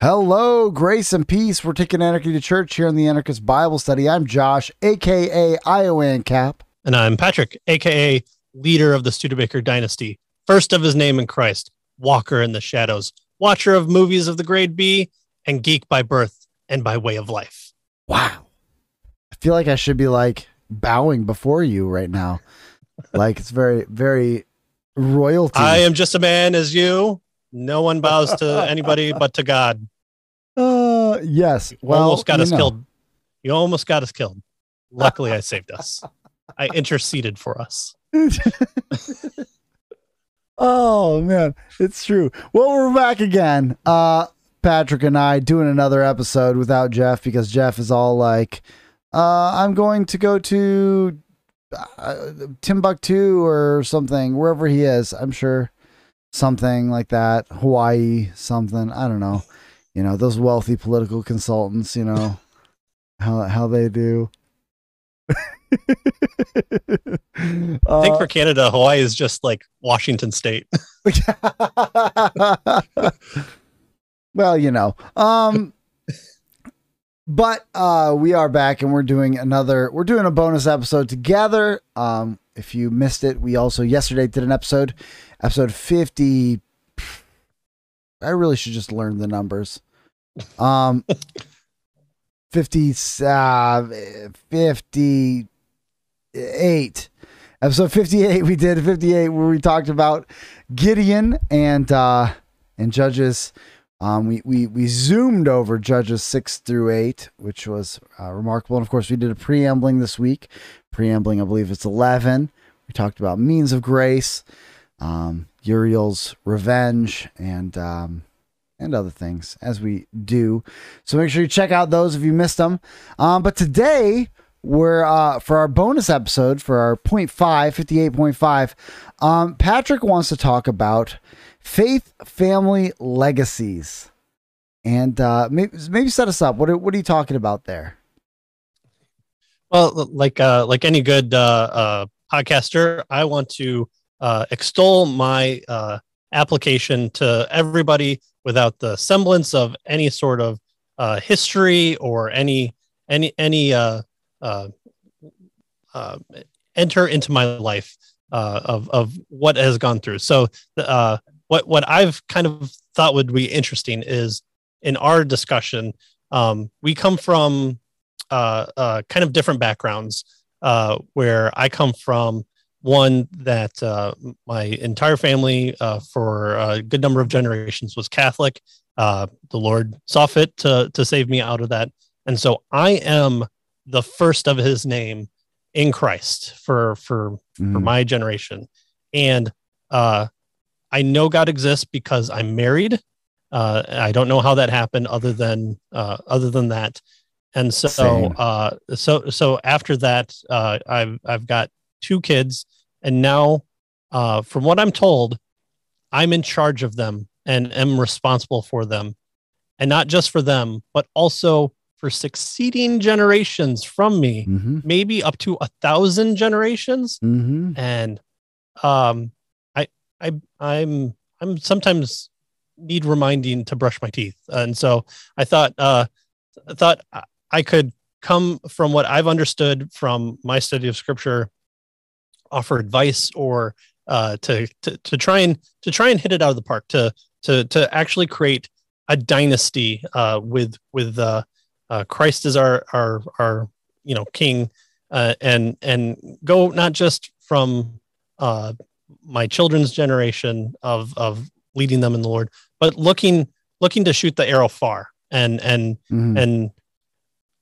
Hello, grace and peace. We're taking anarchy to church here in the Anarchist Bible Study. I'm Josh, aka Iowan Cap. And I'm Patrick, aka leader of the Studebaker dynasty, first of his name in Christ, walker in the shadows, watcher of movies of the grade B, and geek by birth and by way of life. Wow. I feel like I should be like bowing before you right now. like it's very, very royalty. I am just a man as you. No one bows to anybody but to God. Uh, yes. Well, almost got us know. killed. You almost got us killed. Luckily, I saved us. I interceded for us. oh man, it's true. Well, we're back again. Uh, Patrick and I doing another episode without Jeff because Jeff is all like, uh, "I'm going to go to uh, Timbuktu or something, wherever he is. I'm sure." Something like that, Hawaii, something. I don't know. You know, those wealthy political consultants, you know, how how they do. I think for Canada, Hawaii is just like Washington State. well, you know. Um but uh we are back and we're doing another we're doing a bonus episode together. Um if you missed it, we also yesterday did an episode episode 50 I really should just learn the numbers. Um 50 uh, 58 episode 58 we did 58 where we talked about Gideon and uh and judges. Um we we we zoomed over judges 6 through 8 which was uh, remarkable. And of course we did a preambling this week. Preambling I believe it's 11 we talked about means of grace um, Uriel's revenge, and um, and other things as we do. So make sure you check out those if you missed them. Um, but today we're uh, for our bonus episode for our 0.5, 58.5. Um, Patrick wants to talk about faith, family, legacies, and uh, maybe maybe set us up. What are, what are you talking about there? Well, like uh, like any good uh, uh, podcaster, I want to uh, extol my uh, application to everybody without the semblance of any sort of uh, history or any any any uh, uh, uh, enter into my life uh, of of what has gone through. So uh, what what I've kind of thought would be interesting is in our discussion, um, we come from uh, uh, kind of different backgrounds. Uh, where I come from one that uh, my entire family uh, for a good number of generations was Catholic. Uh, the Lord saw fit to to save me out of that, and so I am the first of His name in Christ for for mm. for my generation, and uh, I know God exists because I'm married. Uh, I don't know how that happened, other than uh, other than that, and so so so after that, I've I've got two kids. And now, uh, from what I'm told, I'm in charge of them and am responsible for them. And not just for them, but also for succeeding generations from me, mm-hmm. maybe up to a thousand generations. Mm-hmm. And um, I, I, I'm, I'm sometimes need reminding to brush my teeth, and so I thought, uh, I thought I could come from what I've understood from my study of Scripture offer advice or uh, to, to to try and to try and hit it out of the park to to to actually create a dynasty uh, with with uh, uh, Christ as our our our you know king uh, and and go not just from uh, my children's generation of of leading them in the Lord, but looking looking to shoot the arrow far and and mm-hmm. and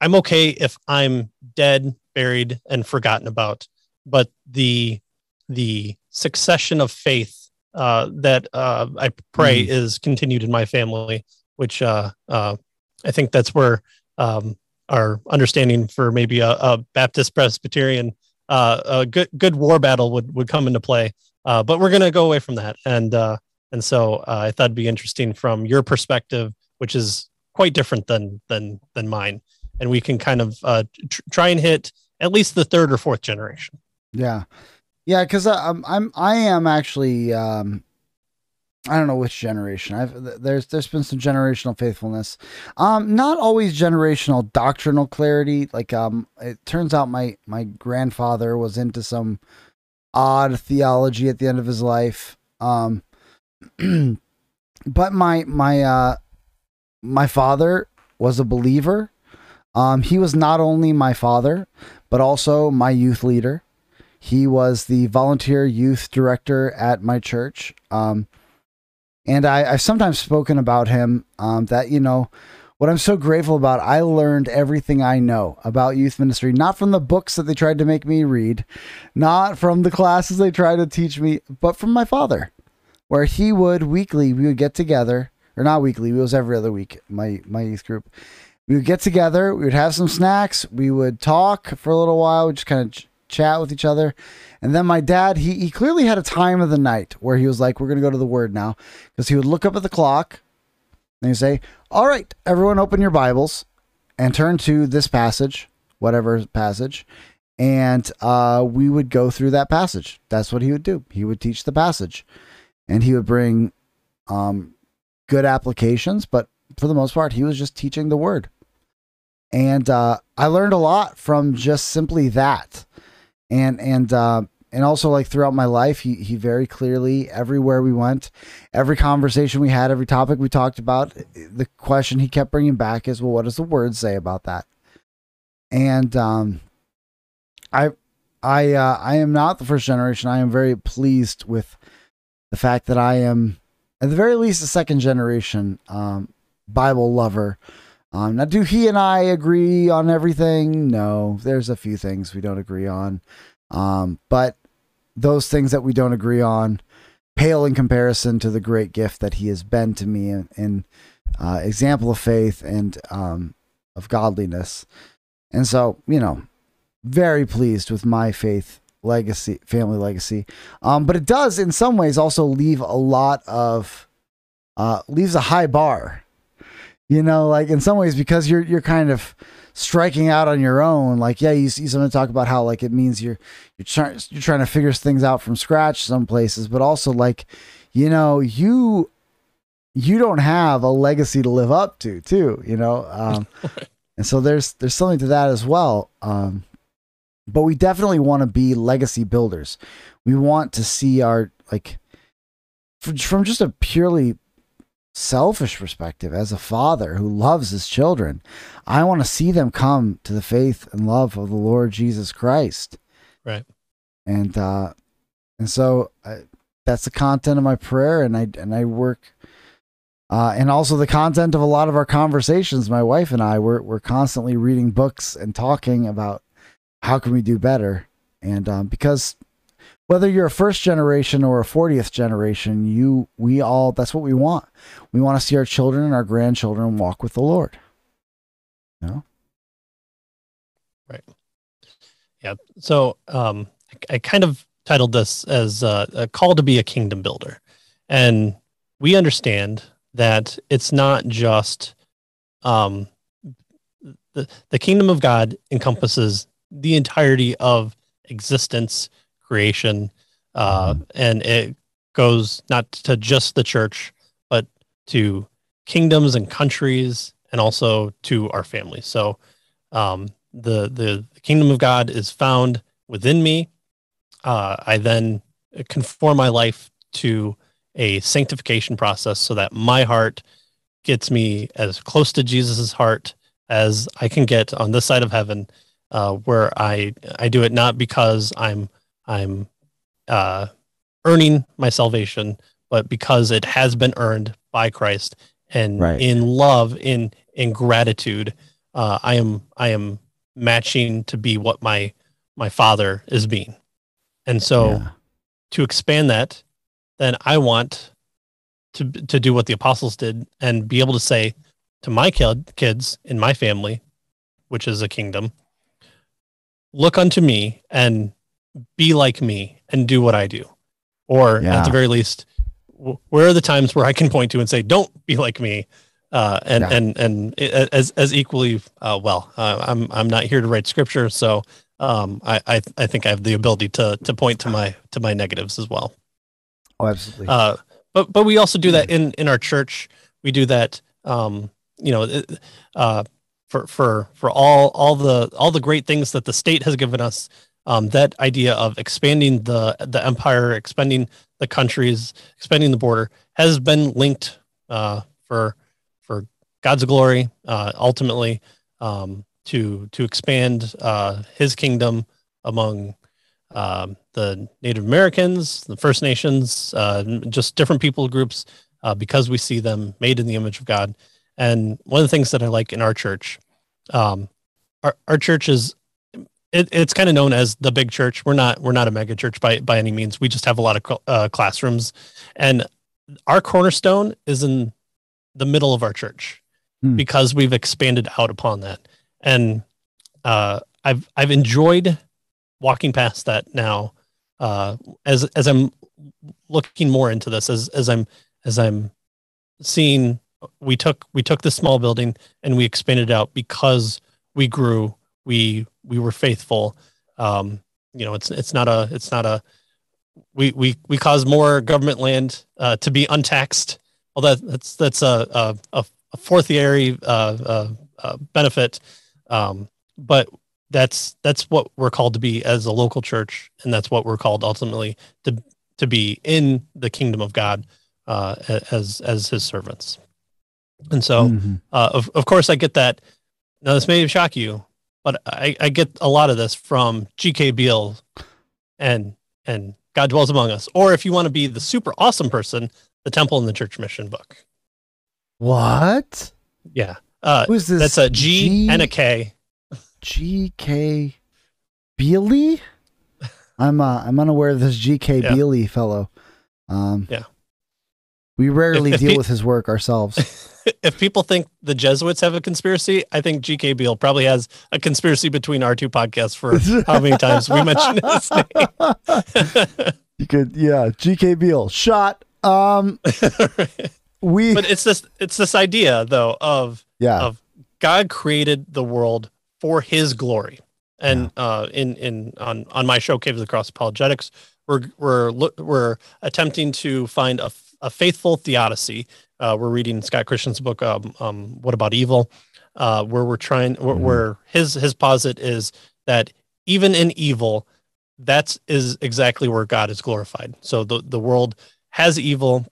I'm okay if I'm dead, buried, and forgotten about but the the succession of faith uh, that uh, I pray mm. is continued in my family, which uh, uh, I think that's where um, our understanding for maybe a, a Baptist Presbyterian uh, a good good war battle would would come into play. Uh, but we're going to go away from that, and and so I thought it'd be interesting from your perspective, which is quite different than than than mine, and we can kind of tr- try and hit at least the third or fourth generation. Yeah, yeah, because I'm I'm I am actually um, I don't know which generation. I've there's there's been some generational faithfulness. Um, not always generational doctrinal clarity. Like um, it turns out my my grandfather was into some odd theology at the end of his life. Um, but my my uh my father was a believer. Um, he was not only my father, but also my youth leader. He was the volunteer youth director at my church. Um, and I, I've sometimes spoken about him um, that, you know, what I'm so grateful about, I learned everything I know about youth ministry, not from the books that they tried to make me read, not from the classes they tried to teach me, but from my father, where he would weekly, we would get together, or not weekly, it was every other week, my, my youth group. We would get together, we would have some snacks, we would talk for a little while, we just kind of chat with each other. And then my dad, he, he clearly had a time of the night where he was like, we're going to go to the word now. Because he would look up at the clock and he'd say, All right, everyone open your Bibles and turn to this passage, whatever passage. And uh, we would go through that passage. That's what he would do. He would teach the passage and he would bring um, good applications, but for the most part, he was just teaching the word. And uh, I learned a lot from just simply that and and uh, and also like throughout my life, he he very clearly everywhere we went, every conversation we had, every topic we talked about, the question he kept bringing back is, well, what does the word say about that? And um, I I uh, I am not the first generation. I am very pleased with the fact that I am at the very least a second generation um, Bible lover. Um, now, do he and I agree on everything? No, there's a few things we don't agree on. Um, but those things that we don't agree on pale in comparison to the great gift that he has been to me in, in uh, example of faith and um, of godliness. And so, you know, very pleased with my faith legacy, family legacy. Um, but it does, in some ways, also leave a lot of uh, leaves a high bar you know like in some ways because you're you're kind of striking out on your own like yeah you see someone talk about how like it means you're you're trying you're trying to figure things out from scratch some places but also like you know you you don't have a legacy to live up to too you know um, and so there's there's something to that as well um, but we definitely want to be legacy builders. We want to see our like from just a purely selfish perspective as a father who loves his children i want to see them come to the faith and love of the lord jesus christ. Right. And uh and so I, that's the content of my prayer and i and i work uh and also the content of a lot of our conversations. My wife and i we're, we're constantly reading books and talking about how can we do better. And um because whether you're a first generation or a 40th generation, you we all that's what we want. We want to see our children and our grandchildren walk with the Lord. You know? Right. Yeah. So um I kind of titled this as uh, a call to be a kingdom builder. And we understand that it's not just um the the kingdom of God encompasses the entirety of existence creation, uh, mm-hmm. and it goes not to just the church, but to kingdoms and countries, and also to our families. So, um, the the kingdom of God is found within me. Uh, I then conform my life to a sanctification process so that my heart gets me as close to Jesus's heart as I can get on this side of heaven, uh, where I I do it not because I'm I'm uh, earning my salvation, but because it has been earned by Christ and right. in love, in in gratitude, uh, I am I am matching to be what my my father is being, and so yeah. to expand that, then I want to to do what the apostles did and be able to say to my kid, kids in my family, which is a kingdom, look unto me and be like me and do what I do. Or yeah. at the very least, where are the times where I can point to and say, don't be like me? Uh, and, yeah. and, and as, as equally uh, well, uh, I'm, I'm not here to write scripture. So um, I, I, I think I have the ability to, to point to my, to my negatives as well. Oh, absolutely. Uh, but but we also do that in in our church. We do that. Um, you know, uh, for for for all all the all the great things that the state has given us. Um, that idea of expanding the the empire, expanding the countries, expanding the border has been linked uh, for for God's glory, uh, ultimately um, to to expand uh, His kingdom among um, the Native Americans, the First Nations, uh, just different people groups, uh, because we see them made in the image of God. And one of the things that I like in our church, um, our our church is. It, it's kind of known as the big church. We're not we're not a mega church by by any means. We just have a lot of uh, classrooms, and our cornerstone is in the middle of our church hmm. because we've expanded out upon that. And uh, I've I've enjoyed walking past that now uh, as as I'm looking more into this as as I'm as I'm seeing we took we took this small building and we expanded out because we grew we we were faithful. Um you know it's it's not a it's not a we we we caused more government land uh, to be untaxed. Although that's that's a a, a fourth area uh, uh, uh, benefit. Um but that's that's what we're called to be as a local church. And that's what we're called ultimately to to be in the kingdom of god uh, as as his servants. And so mm-hmm. uh, of, of course i get that. Now this may shock you but I, I get a lot of this from gk beale and and god dwells among us or if you want to be the super awesome person the temple and the church mission book what yeah uh, Who's this? That's a G, G and a K. G.K. Beale? I'm uh, I'm unaware of this G.K. Yeah. Beale fellow. Um, yeah. We rarely if, if deal with his work ourselves. if people think the Jesuits have a conspiracy, I think G.K. Beale probably has a conspiracy between our two podcasts for how many times we mentioned his name. you could, yeah, G.K. Beale shot. Um, we, but it's this, it's this idea though of, yeah, of God created the world for his glory. And yeah. uh, in in on on my show, Caves Across Apologetics, we're we're we're attempting to find a, a faithful theodicy. Uh, we're reading Scott Christensen's book, um, um, "What About Evil," uh, where we're trying where, mm-hmm. where his his posit is that even in evil, that is exactly where God is glorified. So the the world has evil,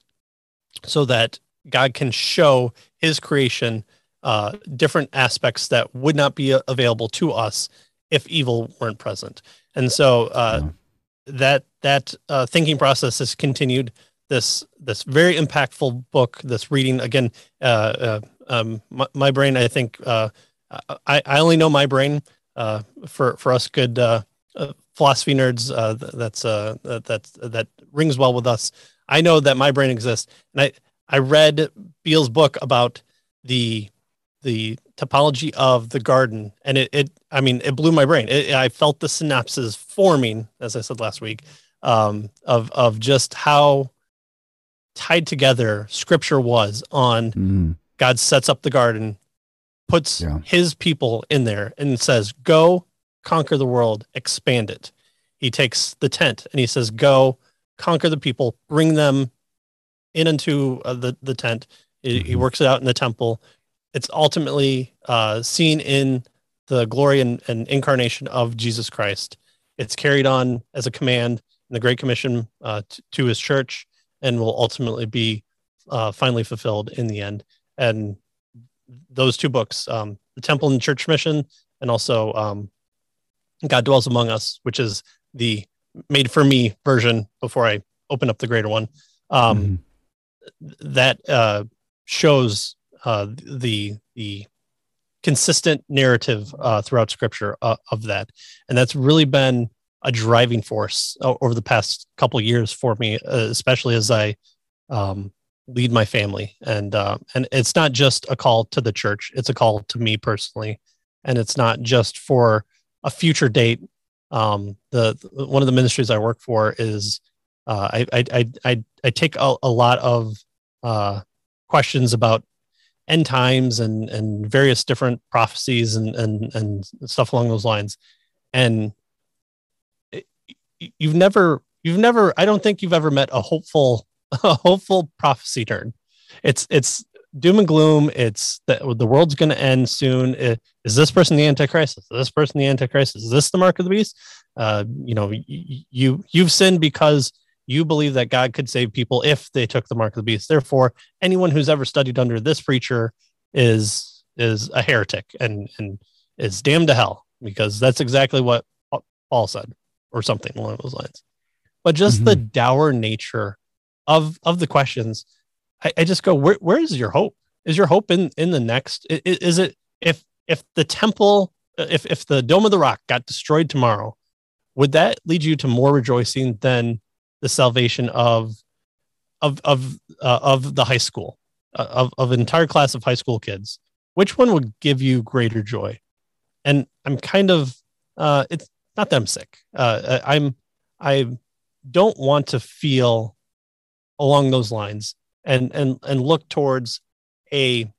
so that God can show His creation uh, different aspects that would not be available to us if evil weren't present. And so uh, yeah. that that uh, thinking process has continued. This this very impactful book. This reading again. Uh, uh, um, my, my, brain. I think uh, I, I only know my brain. for for us good philosophy nerds, that's that that's, that rings well with us. I know that my brain exists, and I I read Beale's book about the the topology of the garden and it, it i mean it blew my brain it, i felt the synapses forming as i said last week um, of of just how tied together scripture was on mm. god sets up the garden puts yeah. his people in there and says go conquer the world expand it he takes the tent and he says go conquer the people bring them in into uh, the, the tent mm-hmm. he works it out in the temple it's ultimately uh, seen in the glory and, and, incarnation of Jesus Christ. It's carried on as a command in the Great Commission uh, t- to his church and will ultimately be uh, finally fulfilled in the end. And those two books, um, The Temple and Church Mission, and also um, God Dwells Among Us, which is the made for me version before I open up the greater one, um, mm-hmm. that uh, shows uh, the the consistent narrative uh, throughout Scripture uh, of that, and that's really been a driving force over the past couple years for me, uh, especially as I um, lead my family. And uh, and it's not just a call to the church; it's a call to me personally, and it's not just for a future date. Um, the one of the ministries I work for is uh, I, I I I take a, a lot of uh, questions about end times and and various different prophecies and and and stuff along those lines and you've never you've never i don't think you've ever met a hopeful a hopeful prophecy turn. It's it's doom and gloom. It's that the world's going to end soon. Is this person the antichrist? Is this person the antichrist? Is this the mark of the beast? Uh, you know, you you've sinned because you believe that God could save people if they took the mark of the beast. Therefore, anyone who's ever studied under this preacher is is a heretic and and is damned to hell because that's exactly what Paul said or something along those lines. But just mm-hmm. the dour nature of of the questions, I, I, just go, where where is your hope? Is your hope in in the next? Is, it if if the temple, if if the dome of the rock got destroyed tomorrow, would that lead you to more rejoicing than the salvation of of of uh, of the high school uh, of of an entire class of high school kids which one would give you greater joy and i'm kind of uh it's not that i'm sick uh i'm i don't want to feel along those lines and and and look towards a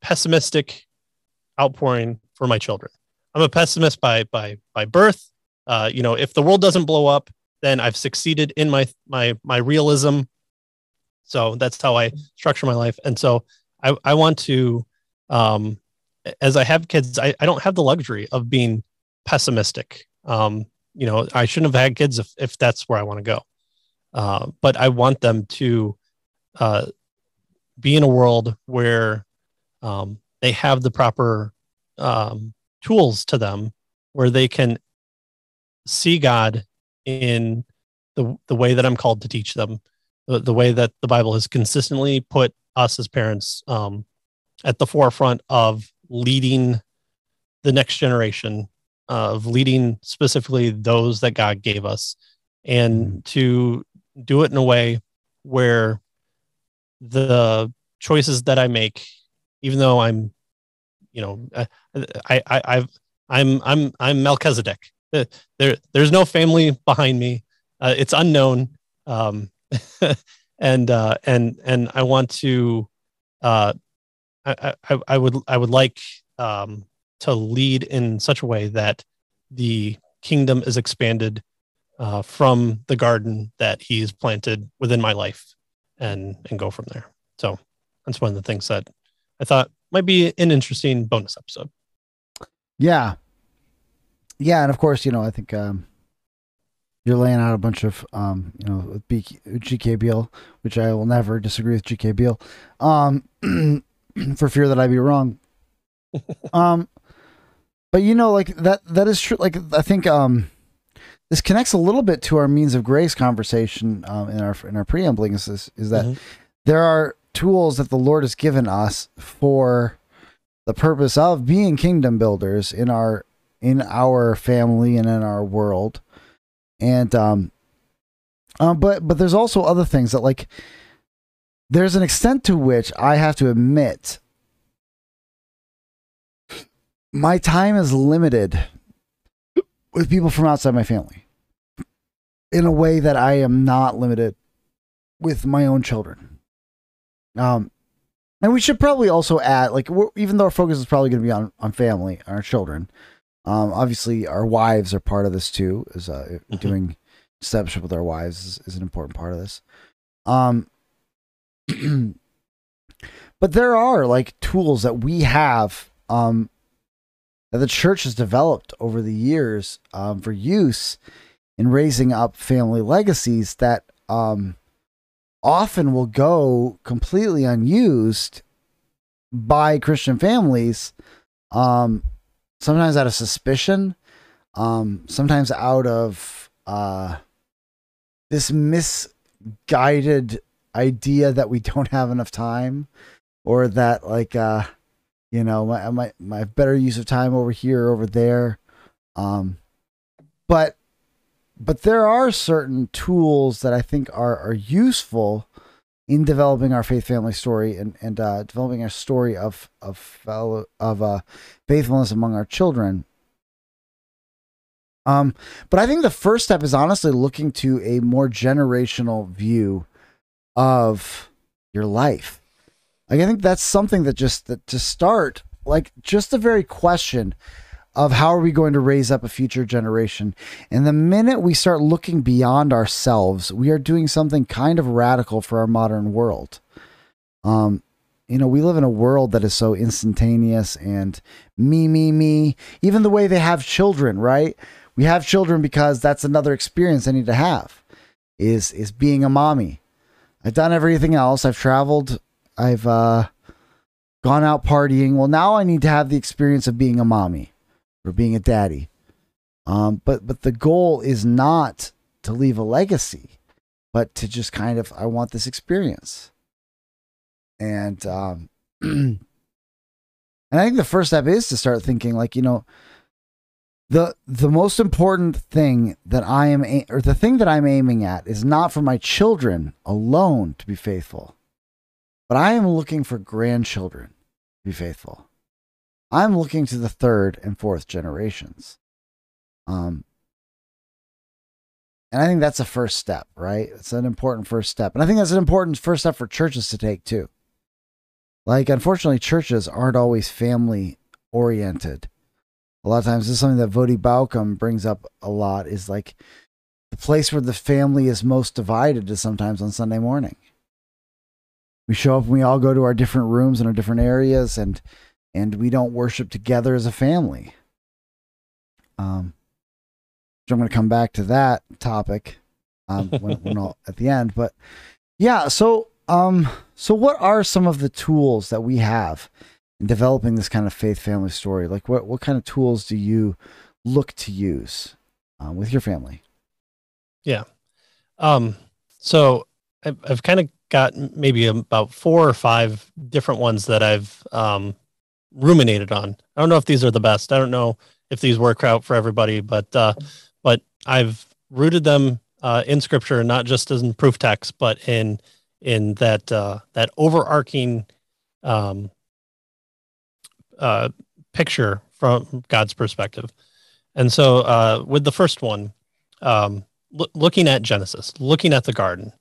pessimistic outpouring for my children i'm a pessimist by by by birth uh you know if the world doesn't blow up then I've succeeded in my my my realism. So that's how I structure my life. And so I, I want to um as I have kids, I, I don't have the luxury of being pessimistic. Um, you know, I shouldn't have had kids if, if that's where I want to go. Uh, but I want them to uh, be in a world where um, they have the proper um, tools to them where they can see God in the the way that I'm called to teach them, the, the way that the Bible has consistently put us as parents um, at the forefront of leading the next generation, of leading specifically those that God gave us, and mm-hmm. to do it in a way where the choices that I make, even though I'm, you know, I, I, I I've I'm I'm I'm Melchizedek. there there's no family behind me. Uh, it's unknown, um, and uh, and and I want to. Uh, I, I, I would I would like um, to lead in such a way that the kingdom is expanded uh, from the garden that he's planted within my life, and and go from there. So that's one of the things that I thought might be an interesting bonus episode. Yeah, yeah, and of course, you know, I think um, you're laying out a bunch of, um, you know, GK Beale, which I will never disagree with GK Beale, um, for fear that I'd be wrong. um, but you know, like that, that is true. Like, I think, um, this connects a little bit to our means of grace conversation, um, in our, in our preambling is, this, is that mm-hmm. there are tools that the Lord has given us for the purpose of being kingdom builders in our in our family and in our world. And um um but but there's also other things that like there's an extent to which I have to admit my time is limited with people from outside my family in a way that I am not limited with my own children. Um, and we should probably also add, like, even though our focus is probably going to be on on family, our children, um, obviously, our wives are part of this too. Is uh, mm-hmm. doing stepship with our wives is, is, an important part of this. Um, but there are like tools that we have um, that the church has developed over the years um, for use in raising up family legacies that um, often will go completely unused by Christian families um, sometimes out of suspicion, um, sometimes out of uh, this misguided idea that we don't have enough time, or that like uh, you know my my my better use of time over here over there, um, but but there are certain tools that I think are are useful in developing our faith family story and and uh, developing a story of of fellow, of uh, faithfulness among our children. Um, but I think the first step is honestly looking to a more generational view of your life. Like I think that's something that just that to start, like just the very question of how are we going to raise up a future generation. And the minute we start looking beyond ourselves, we are doing something kind of radical for our modern world. Um, you know, we live in a world that is so instantaneous and me, me, me. Even the way they have children, right? We have children because that's another experience I need to have. Is is being a mommy. I've done everything else. I've traveled. I've uh, gone out partying. Well, now I need to have the experience of being a mommy or being a daddy. Um, but but the goal is not to leave a legacy, but to just kind of I want this experience. And um, and I think the first step is to start thinking like you know the the most important thing that I am or the thing that I'm aiming at is not for my children alone to be faithful, but I am looking for grandchildren to be faithful. I'm looking to the third and fourth generations. Um, and I think that's a first step, right? It's an important first step. And I think that's an important first step for churches to take too. Like, unfortunately, churches aren't always family oriented. A lot of times, this is something that Voddie Baucham brings up a lot is like the place where the family is most divided is sometimes on Sunday morning. We show up and we all go to our different rooms in our different areas and and we don't worship together as a family. Um, so I'm going to come back to that topic um, when, when I'll, at the end. But yeah, so um, so what are some of the tools that we have in developing this kind of faith family story? Like, what what kind of tools do you look to use uh, with your family? Yeah. Um, so I've, I've kind of got maybe about four or five different ones that I've um, ruminated on. I don't know if these are the best. I don't know if these work out for everybody, but uh, but I've rooted them uh, in scripture, not just as in proof text, but in in that uh, that overarching um, uh, picture from God's perspective. And so, uh, with the first one, um, lo- looking at Genesis, looking at the garden,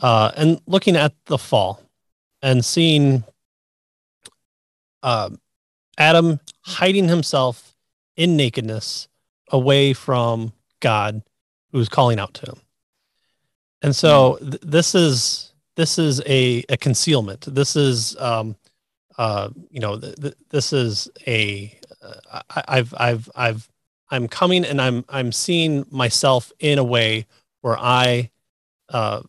uh, and looking at the fall, and seeing uh, Adam hiding himself in nakedness away from God, who's calling out to him. And so, th- this is this is a, a concealment. This is, um, uh, you know, th- th- this is a. Uh, I, I've, I've, I've, I'm coming and I'm, I'm seeing myself in a way where I uh,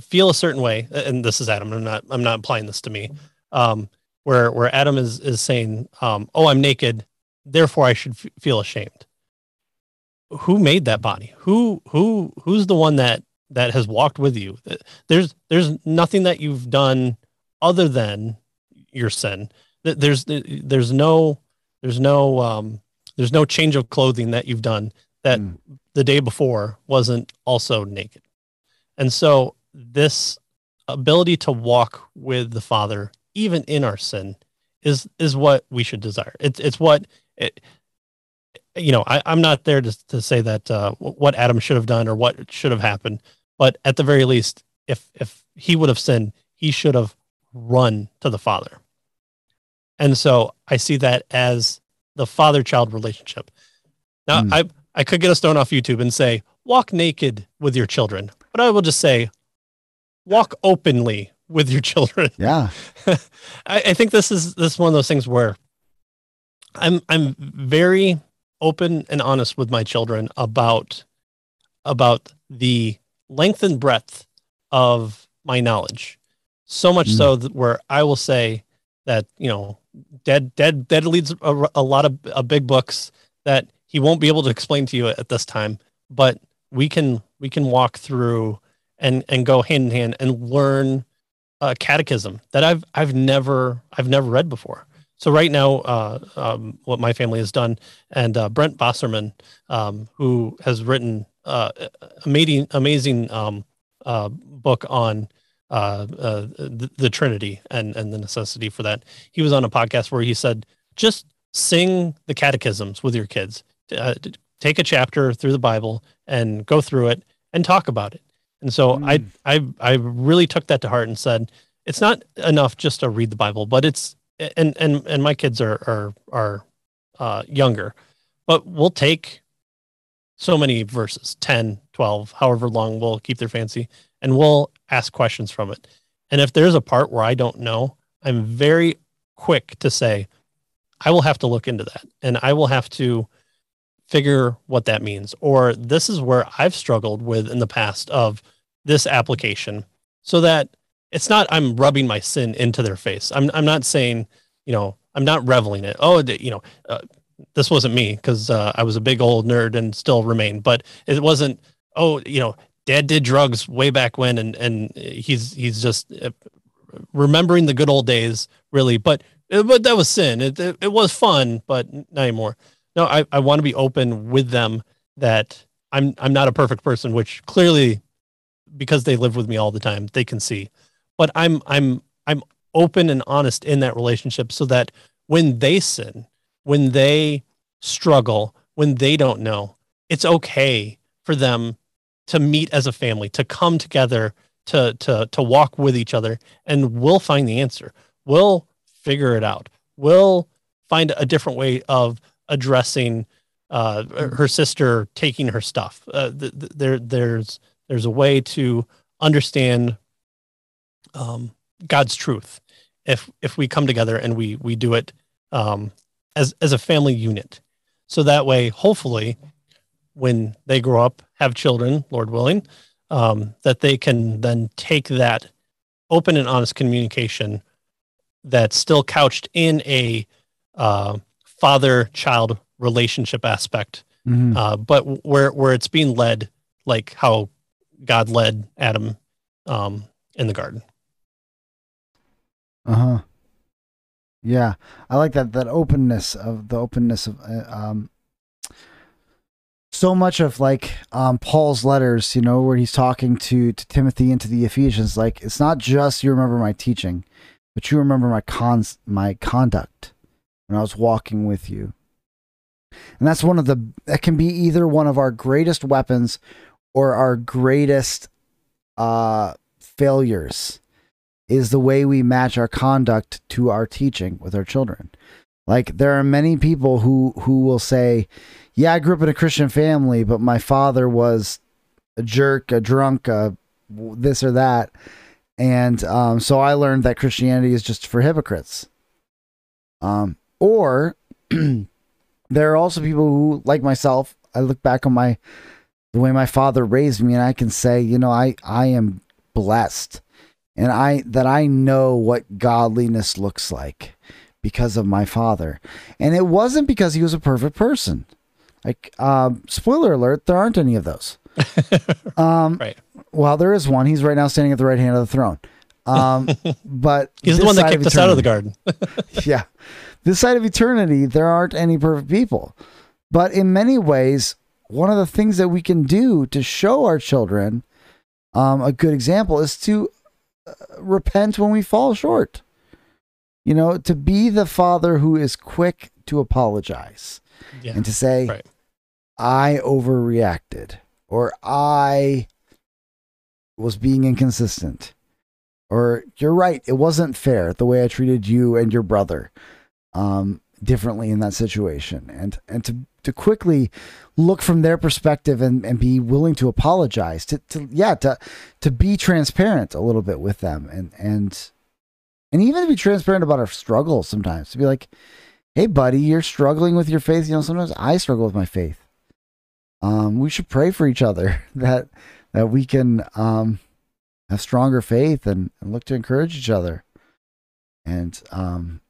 feel a certain way. And this is Adam. I'm not, I'm not applying this to me. Um, where, where Adam is, is saying, um, "Oh, I'm naked, therefore I should f- feel ashamed." Who made that body? Who, who, who's the one that that has walked with you. There's there's nothing that you've done other than your sin. There's there's no there's no um, there's no change of clothing that you've done that mm. the day before wasn't also naked. And so this ability to walk with the Father even in our sin is is what we should desire. It's it's what it, you know. I, I'm not there to to say that uh, what Adam should have done or what should have happened, but at the very least, if if he would have sinned, he should have run to the Father. And so I see that as the father-child relationship. Now, mm. I I could get a stone off YouTube and say walk naked with your children, but I will just say walk openly with your children. Yeah, I, I think this is this is one of those things where I'm I'm very open and honest with my children about about the length and breadth of my knowledge. So much mm. so that where I will say that, you know, dead, dead, dead leads a, a lot of uh, big books that he won't be able to explain to you at this time, but we can, we can walk through and, and go hand in hand and learn a catechism that I've, I've never, I've never read before. So right now, uh, um, what my family has done, and uh, Brant Bosserman, um, who has written uh, amazing amazing um, uh, book on uh, uh, the, the, Trinity and and the necessity for that. He was on a podcast where he said, just sing the catechisms with your kids. Take a chapter through the Bible and go through it and talk about it. And so mm. I I I really took that to heart and said, it's not enough just to read the Bible, but it's and and and my kids are are are uh, younger, but we'll take so many verses 10 12 however long we'll keep their fancy and we'll ask questions from it and if there's a part where i don't know i'm very quick to say i will have to look into that and i will have to figure what that means or this is where i've struggled with in the past of this application so that it's not i'm rubbing my sin into their face i'm, I'm not saying you know i'm not reveling it oh you know uh, this wasn't me because uh, I was a big old nerd and still remain. But it wasn't. Oh, you know, Dad did drugs way back when, and and he's he's just uh, remembering the good old days, really. But but that was sin. It it, it was fun, but not anymore. No, I I want to be open with them that I'm I'm not a perfect person, which clearly because they live with me all the time, they can see. But I'm I'm I'm open and honest in that relationship so that when they sin when they struggle, when they don't know, it's okay for them to meet as a family, to come together, to to to walk with each other, and we'll find the answer. We'll figure it out. We'll find a different way of addressing uh, her sister taking her stuff. Uh, th- th- there, there's there's a way to understand um, God's truth if if we come together and we we do it um, as as a family unit. So that way, hopefully, when they grow up, have children, Lord willing, um, that they can then take that open and honest communication that's still couched in a uh, father-child relationship aspect, mm-hmm. uh, but where where it's being led like how God led Adam um, in the garden. Uh huh. Yeah, I like that that openness of the openness of uh, um so much of like um Paul's letters, you know, where he's talking to to Timothy and to the Ephesians like it's not just you remember my teaching, but you remember my cons my conduct when I was walking with you. And that's one of the that can be either one of our greatest weapons or our greatest uh failures is the way we match our conduct to our teaching with our children. Like there are many people who who will say, "Yeah, I grew up in a Christian family, but my father was a jerk, a drunk, a this or that." And um, so I learned that Christianity is just for hypocrites. Um, or there are also people who, like myself, I look back on my the way my father raised me, and I can say, you know, I I am blessed and I that I know what godliness looks like because of my father. And it wasn't because he was a perfect person. Like um, spoiler alert, there aren't any of those. um, right. Well, there is one. He's right now standing at the right hand of the throne. Um, but he's the one that kicked us out of the garden. yeah. This side of eternity, there aren't any perfect people. But in many ways, one of the things that we can do to show our children um, a good example is to repent when we fall short. You know, to be the father who is quick to apologize yeah, and to say, right. I overreacted or I was being inconsistent or you're right, it wasn't fair the way I treated you and your brother um, differently in that situation. And, and to, to quickly look from their perspective and, and be willing to apologize to, to yeah to to be transparent a little bit with them and and and even to be transparent about our struggles sometimes to be like hey buddy you're struggling with your faith. You know sometimes i struggle with my faith. Um we should pray for each other that that we can um have stronger faith and, and look to encourage each other. And um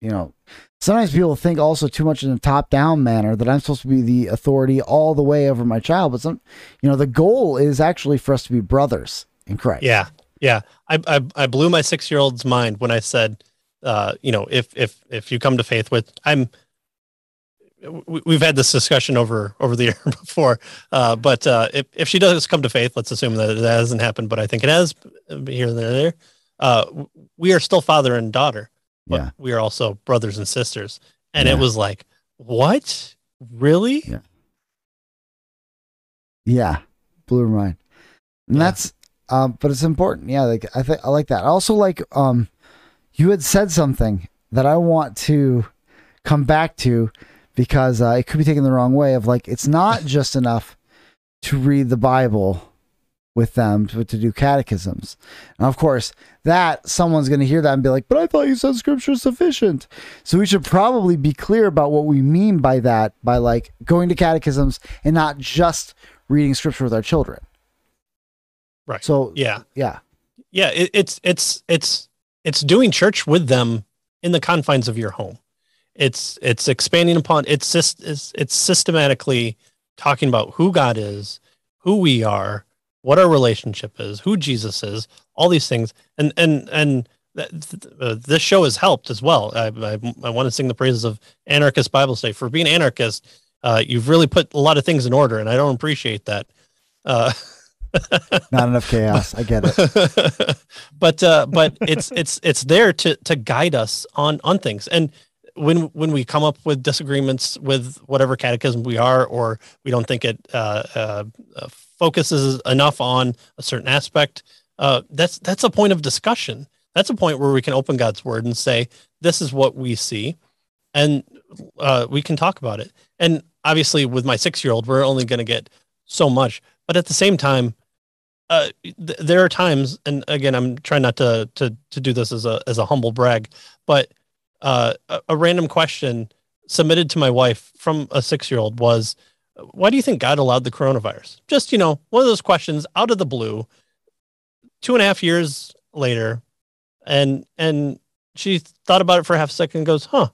you know, sometimes people think also too much in a top down manner that I'm supposed to be the authority all the way over my child. But some, you know, the goal is actually for us to be brothers in Christ. Yeah. Yeah. I, I, I blew my six year old's mind when I said, uh, you know, if, if, if you come to faith with, I'm, we've had this discussion over over the year before uh, but uh, if, if she does come to faith let's assume that it hasn't happened but i think it has here and there uh, we are still father and daughter but yeah. we are also brothers and sisters. And yeah. it was like, what? Really? Yeah. Yeah. Blew her mind. And yeah. that's um, but it's important. Yeah, like I think I like that. I also like um you had said something that I want to come back to because uh, it could be taken the wrong way of like it's not just enough to read the Bible with them to, to do catechisms. And of course, that someone's going to hear that and be like, "But I thought you said scripture is sufficient." So we should probably be clear about what we mean by that by like going to catechisms and not just reading scripture with our children. Right. So Yeah. yeah. Yeah. It, it's it's it's it's doing church with them in the confines of your home. It's it's expanding upon it's just it's, it's systematically talking about who God is, who we are, what our relationship is, who Jesus is, all these things, and and and uh, this show has helped as well. I, I, I want to sing the praises of Anarchist Bible Study for being anarchist. Uh, you've really put a lot of things in order, and I don't appreciate that. Uh, Not enough chaos. I get it. but uh, but it's it's it's there to to guide us on on things and when when we come up with disagreements with whatever catechism we are or we don't think it uh, uh, uh, focuses enough on a certain aspect uh, that's that's a point of discussion. That's a point where we can open god's word and say this is what we see and uh, we can talk about it. And obviously with my six year old we're only going to get so much but at the same time uh, th- there are times, and again, I'm trying not to to to do this as a as a humble brag, but uh, a, a random question submitted to my wife from a six year old was, "Why do you think God allowed the coronavirus?" Just you know, one of those questions out of the blue. Two and a half years later, and and she thought about it for half a second and goes, "Huh,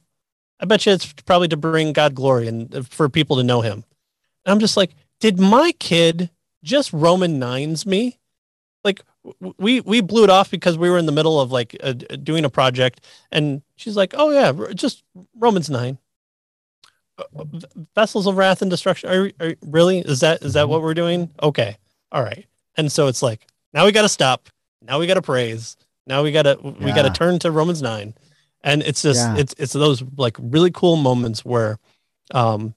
I bet you it's probably to bring God glory and for people to know Him." And I'm just like, did my kid just Roman nines me. Like we we blew it off because we were in the middle of like uh, doing a project, and she's like, "Oh yeah, just Romans nine. Vessels of wrath and destruction. Are, are really is that is that what we're doing? Okay, all right. And so it's like now we got to stop. Now we got to praise. Now we got to we got to turn to Romans nine, and it's just Yeah. it's it's those like really cool moments where, um,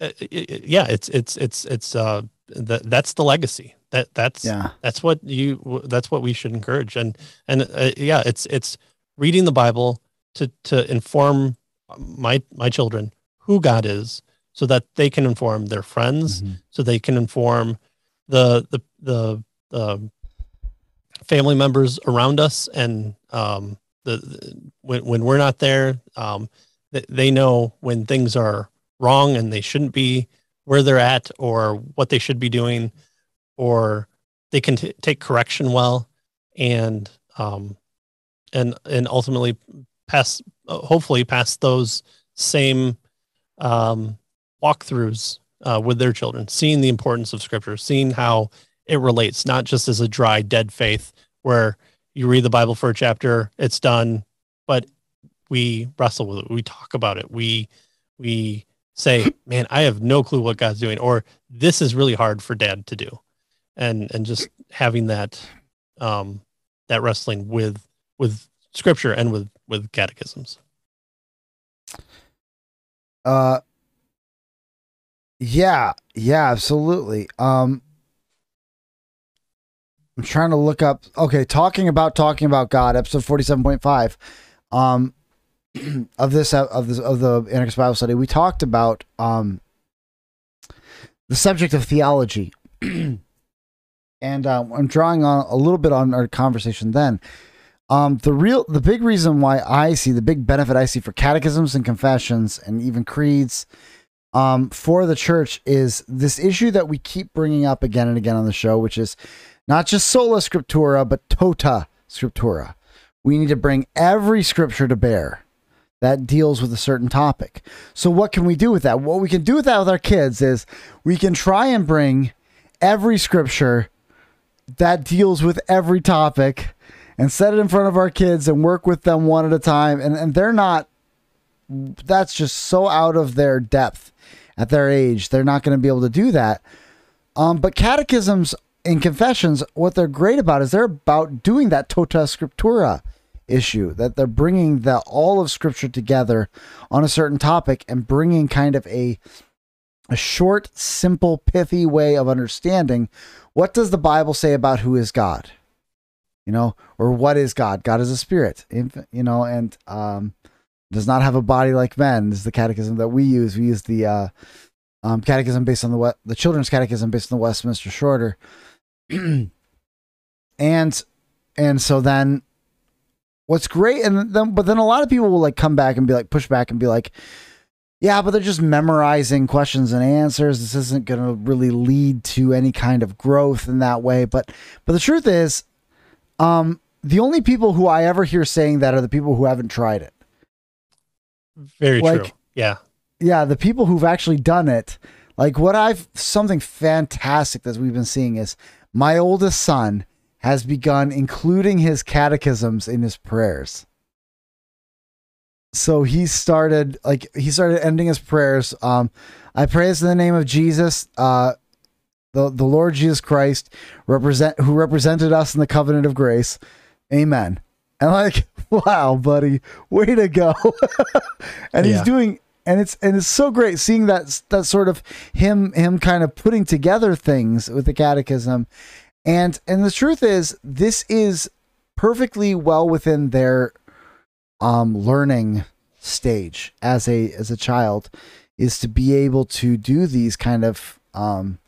uh, uh, yeah, it's it's it's it's uh that that's the legacy that that's Yeah. that's what you that's what we should encourage and and uh, yeah it's it's reading the bible to to inform my my children who god is so that they can inform their friends Mhm. so they can inform the the the, the family members around us and um the, the when when we're not there um th- they know when things are wrong and they shouldn't be where they're at or what they should be doing or they can t- take correction well and um and and ultimately pass uh, hopefully pass those same um walkthroughs uh, with their children seeing the importance of scripture seeing how it relates not just as a dry dead faith where you read the bible for a chapter it's done but we wrestle with it. We talk about it. We we say man i have no clue what god's doing or this is really hard for dad to do. And and just having that um that wrestling with with scripture and with with catechisms Uh yeah, yeah, absolutely. Um I'm trying to look up okay, talking about talking about God, episode 47.5. Um of this of this of the anarchist Bible study, we talked about um the subject of theology. and um, I'm drawing on a little bit on our conversation then. Um, the real, the big reason why I see the big benefit I see for catechisms and confessions and even creeds, um, for the church is this issue that we keep bringing up again and again on the show, which is not just sola scriptura but tota scriptura. We need to bring every scripture to bear that deals with a certain topic. So what can we do with that? What we can do with that with our kids is we can try and bring every scripture that deals with every topic and set it in front of our kids and work with them one at a time. And, and they're not that's just so out of their depth at their age. They're not going to be able to do that. Um, but catechisms and confessions what they're great about is they're about doing that tota scriptura issue that they're bringing the all of scripture together on a certain topic and bringing kind of a a short simple pithy way of understanding what does the bible say about who is god you know or what is god god is a spirit you know and um does not have a body like men. This is the catechism that we use. We use the uh, um, catechism based on the the children's catechism based on the Westminster Shorter, and and so then what's great and then but then a lot of people will like come back and be like push back and be like yeah but they're just memorizing questions and answers this isn't going to really lead to any kind of growth in that way but but the truth is um the only people who i ever hear saying that are the people who haven't tried it. Very Like- true. Yeah. yeah the people who've actually done it. Like what i've something fantastic that we've been seeing is my oldest son has begun including his catechisms in his prayers. So he started like he started ending his prayers. Um i praise in the name of jesus. Uh the, the lord jesus christ represent who represented us in the covenant of grace. Amen. And like wow buddy way to go. And he's doing and it's and it's so great seeing that that sort of him him kind of putting together things with the catechism. And and the truth is this is perfectly well within their um learning stage as a as a child is to be able to do these kind of um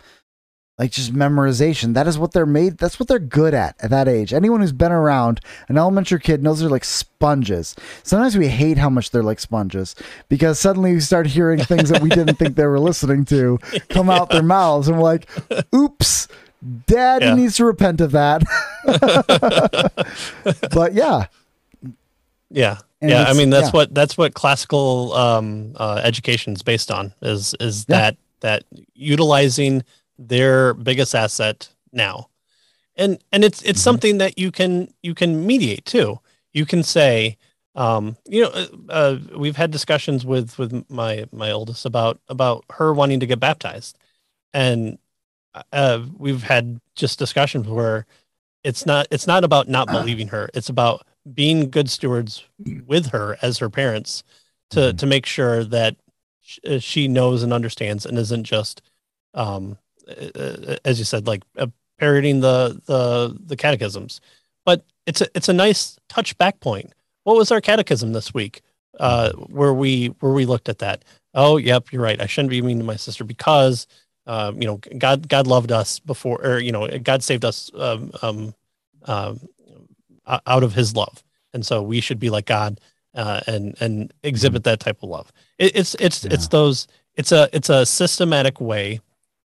like just memorization that is what they're made that's what they're good at at that age anyone who's been around an elementary kid knows they're like sponges sometimes we hate how much they're like sponges because suddenly we start hearing things that we didn't think they were listening to come out their mouths and we're like oops dad Yeah. needs to repent of that but yeah Yeah. And yeah. I mean, that's yeah. what that's what classical um, uh, education is based on. Is is Yeah. that that utilizing their biggest asset now, and and it's it's Mhm. something that you can you can mediate too. You can say, um, you know, uh, uh, we've had discussions with with my my oldest about about her wanting to get baptized, and uh, we've had just discussions where it's not it's not about not believing her. It's about being good stewards with her as her parents to Mhm. to make sure that uh, she knows and understands and isn't just um uh, uh, as you said like uh, parroting the the the catechisms. But it's a it's a nice touch back point. What was our catechism this week? Uh where we where we looked at that. Oh yep you're right. I shouldn't be mean to my sister because um you know god god loved us before or you know god saved us um um o- out of his love. And so we should be like god uh, and and exhibit that type of love. It, it's it's it's those it's a it's a systematic way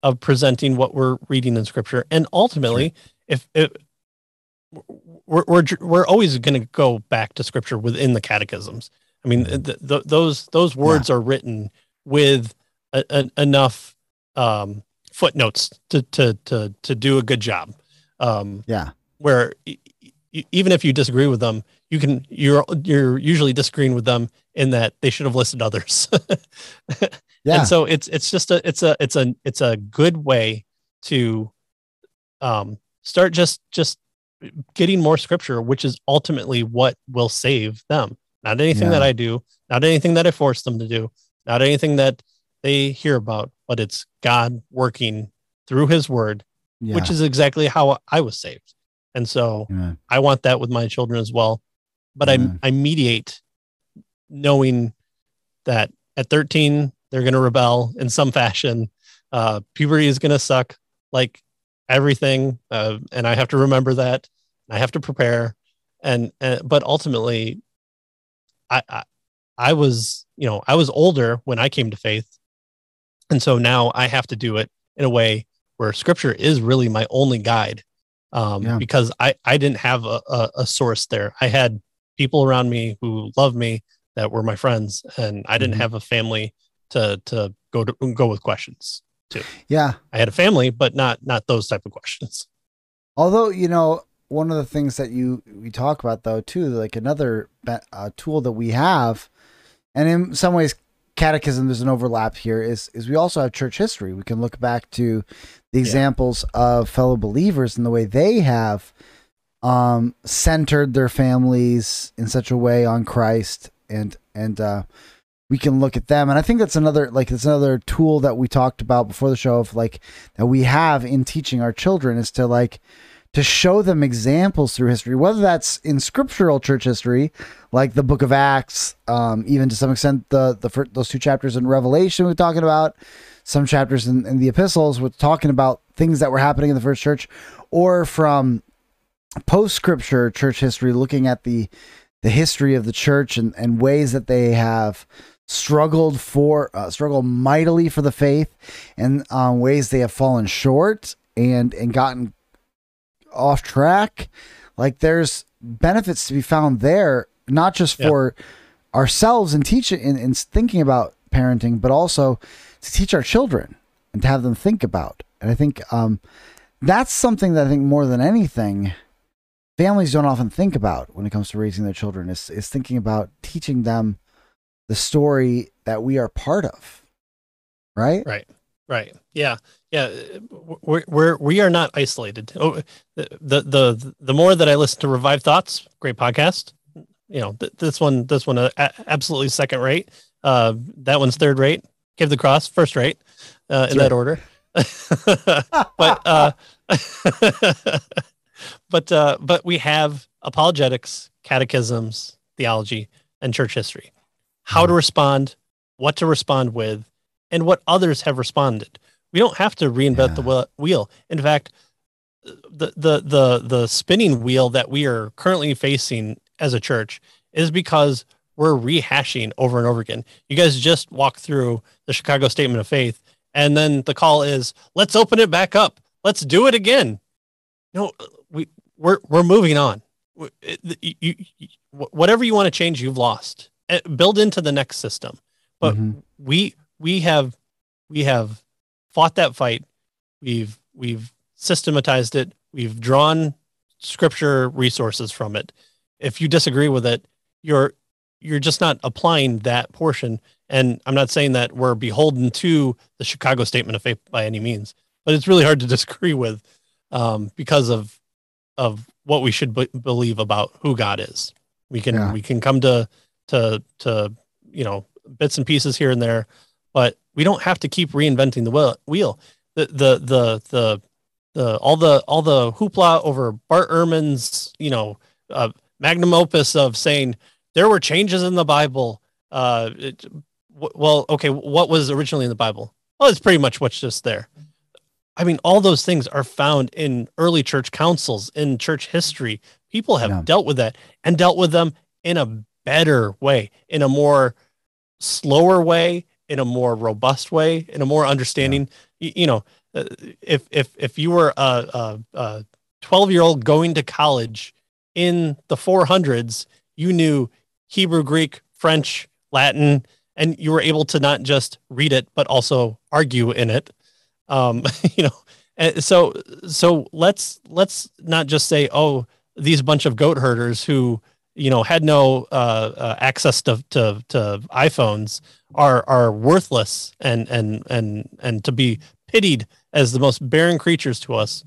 of presenting what we're reading in scripture. And ultimately if it we're we're, we're always going to go back to scripture within the catechisms. I mean Mhm. th- th- those those words are written with a, a, enough um footnotes to to to to do a good job. Um yeah. where e- even if you disagree with them, you can you're you're usually disagreeing with them in that they should have listed others. yeah And so it's it's just a it's a it's a it's a good way to um start just just getting more scripture, which is ultimately what will save them. Not anything Yeah. that I do, not anything that I force them to do, not anything that they hear about, but it's God working through his word yeah which is exactly how I was saved. And so Amen. I want that with my children as well. But. I I mediate knowing that at 13 they're going to rebel in some fashion. Uh, puberty is going to suck like everything, uh, and I have to remember that. I have to prepare, and, and but ultimately, I, I I was you know I was older when I came to faith, and so now I have to do it in a way where Scripture is really my only guide, um, Yeah. because I I didn't have a, a, a source there. I had people around me who loved me that were my friends, and I didn't Mhm. have a family to to go to go with questions. To. Yeah I had a family, but not not those type of questions. Although you know, one of the things that you we talk about though too, like another uh, tool that we have, and in some ways, catechism there's an overlap here. Is is we also have church history. We can look back to the Yeah. examples of fellow believers and the way they have um, centered their families in such a way on Christ, and and uh, we can look at them. And I think that's another like it's another tool that we talked about before the show of like that we have in teaching our children is to like to show them examples through history, whether that's in scriptural church history, like the Book of Acts, um, even to some extent the the fir- those two chapters in Revelation we're talking about, some chapters in, in the epistles we're talking about things that were happening in the first church, or from post scripture church history, looking at the the history of the church and, and ways that they have struggled for uh, struggled mightily for the faith and um, ways they have fallen short and and gotten off track like there's benefits to be found there not just Yeah. for ourselves and teaching and, and thinking about parenting but also to teach our children and to have them think about and i think um, that's something that i think more than anything families don't often think about when it comes to raising their children is, is thinking about teaching them the story that we are part of right Right. Right. Yeah. Yeah. We're, we're we are not isolated. Oh, the, the the the more that I listen to Revive Thoughts, great podcast. You know, th- this one this one uh, absolutely second rate. Uh, that one's third rate. Give the cross first rate. Uh, in That's that order. but uh, but uh, but we have apologetics, catechisms, theology, and church history. How to respond, what to respond with, and what others have responded. We don't have to reinvent the Yeah. whe- wheel. In fact, the the the the spinning wheel that we are currently facing as a church is because we're rehashing over and over again. You guys just walked through the Chicago Statement of Faith, and then the call is, "Let's open it back up. Let's do it again." No, we're we're moving on. You, you, whatever you want to change, you've lost. Uh, Build into the next system, but Mhm. we we have we have fought that fight. We've we've systematized it. We've drawn scripture resources from it. If you disagree with it, you're you're just not applying that portion. And I'm not saying that we're beholden to the Chicago Statement of Faith by any means, but it's really hard to disagree with um, because of of what we should be- believe about who God is. We can Yeah. we can come to to to you know bits and pieces here and there, but we don't have to keep reinventing the wheel. wheel. The the the the the all the all the hoopla over Bart Ehrman's you know uh, magnum opus of saying there were changes in the Bible. Uh, it, w- well, okay, what was originally in the Bible? Well, it's pretty much what's just there. I mean, all those things are found in early church councils, in church history. People have Yeah. dealt with that and dealt with them in a better way, in a more slower way, in a more robust way, in a more understanding. You, you know, uh, if if if you were a a twelve year old going to college in the 400s, you knew Hebrew, Greek, French, Latin, and you were able to not just read it but also argue in it. Um, you know, and so so let's let's not just say, oh, these bunch of goat herders who you know had no uh, uh, access to, to to iPhones are are worthless and and and and to be pitied as the most barren creatures to us,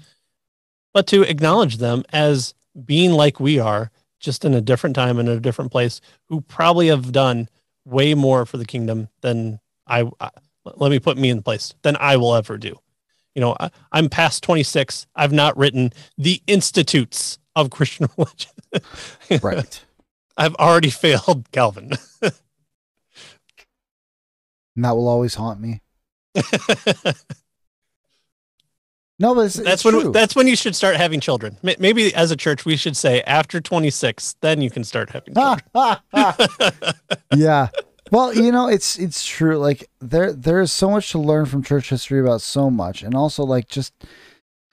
but to acknowledge them as being like we are, just in a different time and in a different place, who probably have done way more for the kingdom than I. Let me put me in place than I will ever do. You know, I, I'm past 26. I've not written the institutes of Christian religion. right I've already failed Calvin. and that will always haunt me no but it's, that's it's when true. that's when you should start having children. Maybe as a church we should say after 26, then you can start having children. yeah. Well, you know, it's it's true. Like there there is so much to learn from church history about so much, and also like just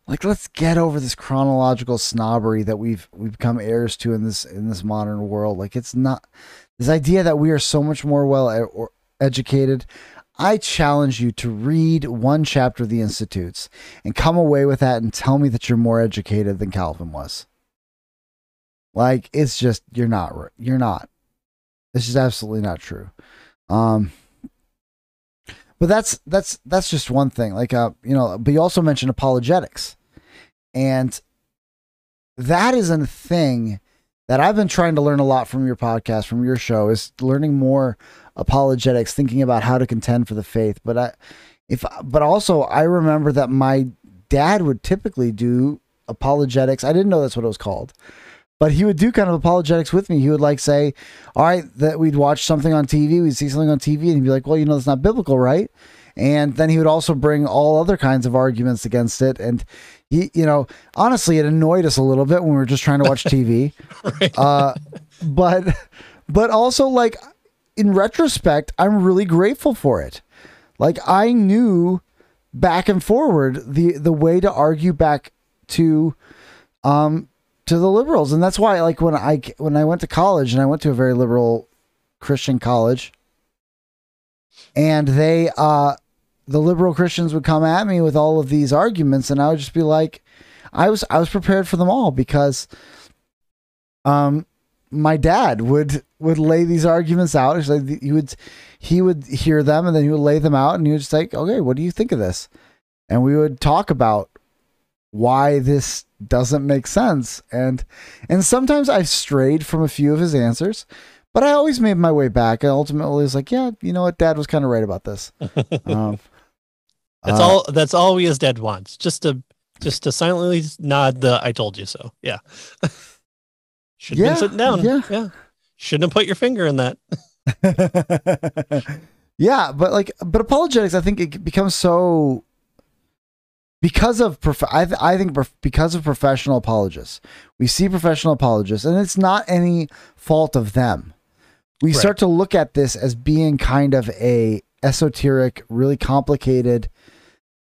like let's get over this chronological snobbery that we've we've become heirs to in this in this modern world. Like it's not this idea that we are so much more well e- or educated. I challenge you to read one chapter of the Institutes and come away with that and tell me that you're more educated than Calvin was. Like it's just you're not you're not. This is absolutely not true. Um but that's that's that's just one thing. Like uh you know, but you also mentioned apologetics. And that is a thing that I've been trying to learn a lot from your podcast, from your show, is learning more apologetics, thinking about how to contend for the faith. But I if but also I remember that my dad would typically do apologetics. I didn't know that's what it was called. But he would do kind of apologetics with me. He would like say, "All right, that we'd watch something on TV, we'd see something on TV, and he'd be like, "Well, you know, it's not biblical, right?" And then he would also bring all other kinds of arguments against it. And he, you know, honestly, it annoyed us a little bit when we were just trying to watch TV. right. Uh, but, but also like in retrospect, I'm really grateful for it. Like I knew back and forward the the way to argue back to, um, to the liberals, and that's why like when I when I went to college and I went to a very liberal Christian college, and they uh the liberal Christians would come at me with all of these arguments, and I would just be like, I was I was prepared for them all because, um, my dad would would lay these arguments out. He's like he would he would hear them and then he would lay them out, and he was just like, okay, what do you think of this? And we would talk about why this doesn't make sense, and and sometimes I've strayed from a few of his answers. But I always made my way back, and ultimately was like, "Yeah, you know what? Dad was kind of right about this." Um, That's uh, all. That's all we as dead wants. Just to just to silently nod the "I told you so." Yeah. Should have Yeah, been sitting down. yeah. Yeah. Shouldn't have put your finger in that. yeah, but like, but apologetics, I think it becomes so because of prof- I, th- I think prof- because of professional apologists. We see professional apologists, and it's not any fault of them. We Right. start to look at this as being kind of a esoteric, really complicated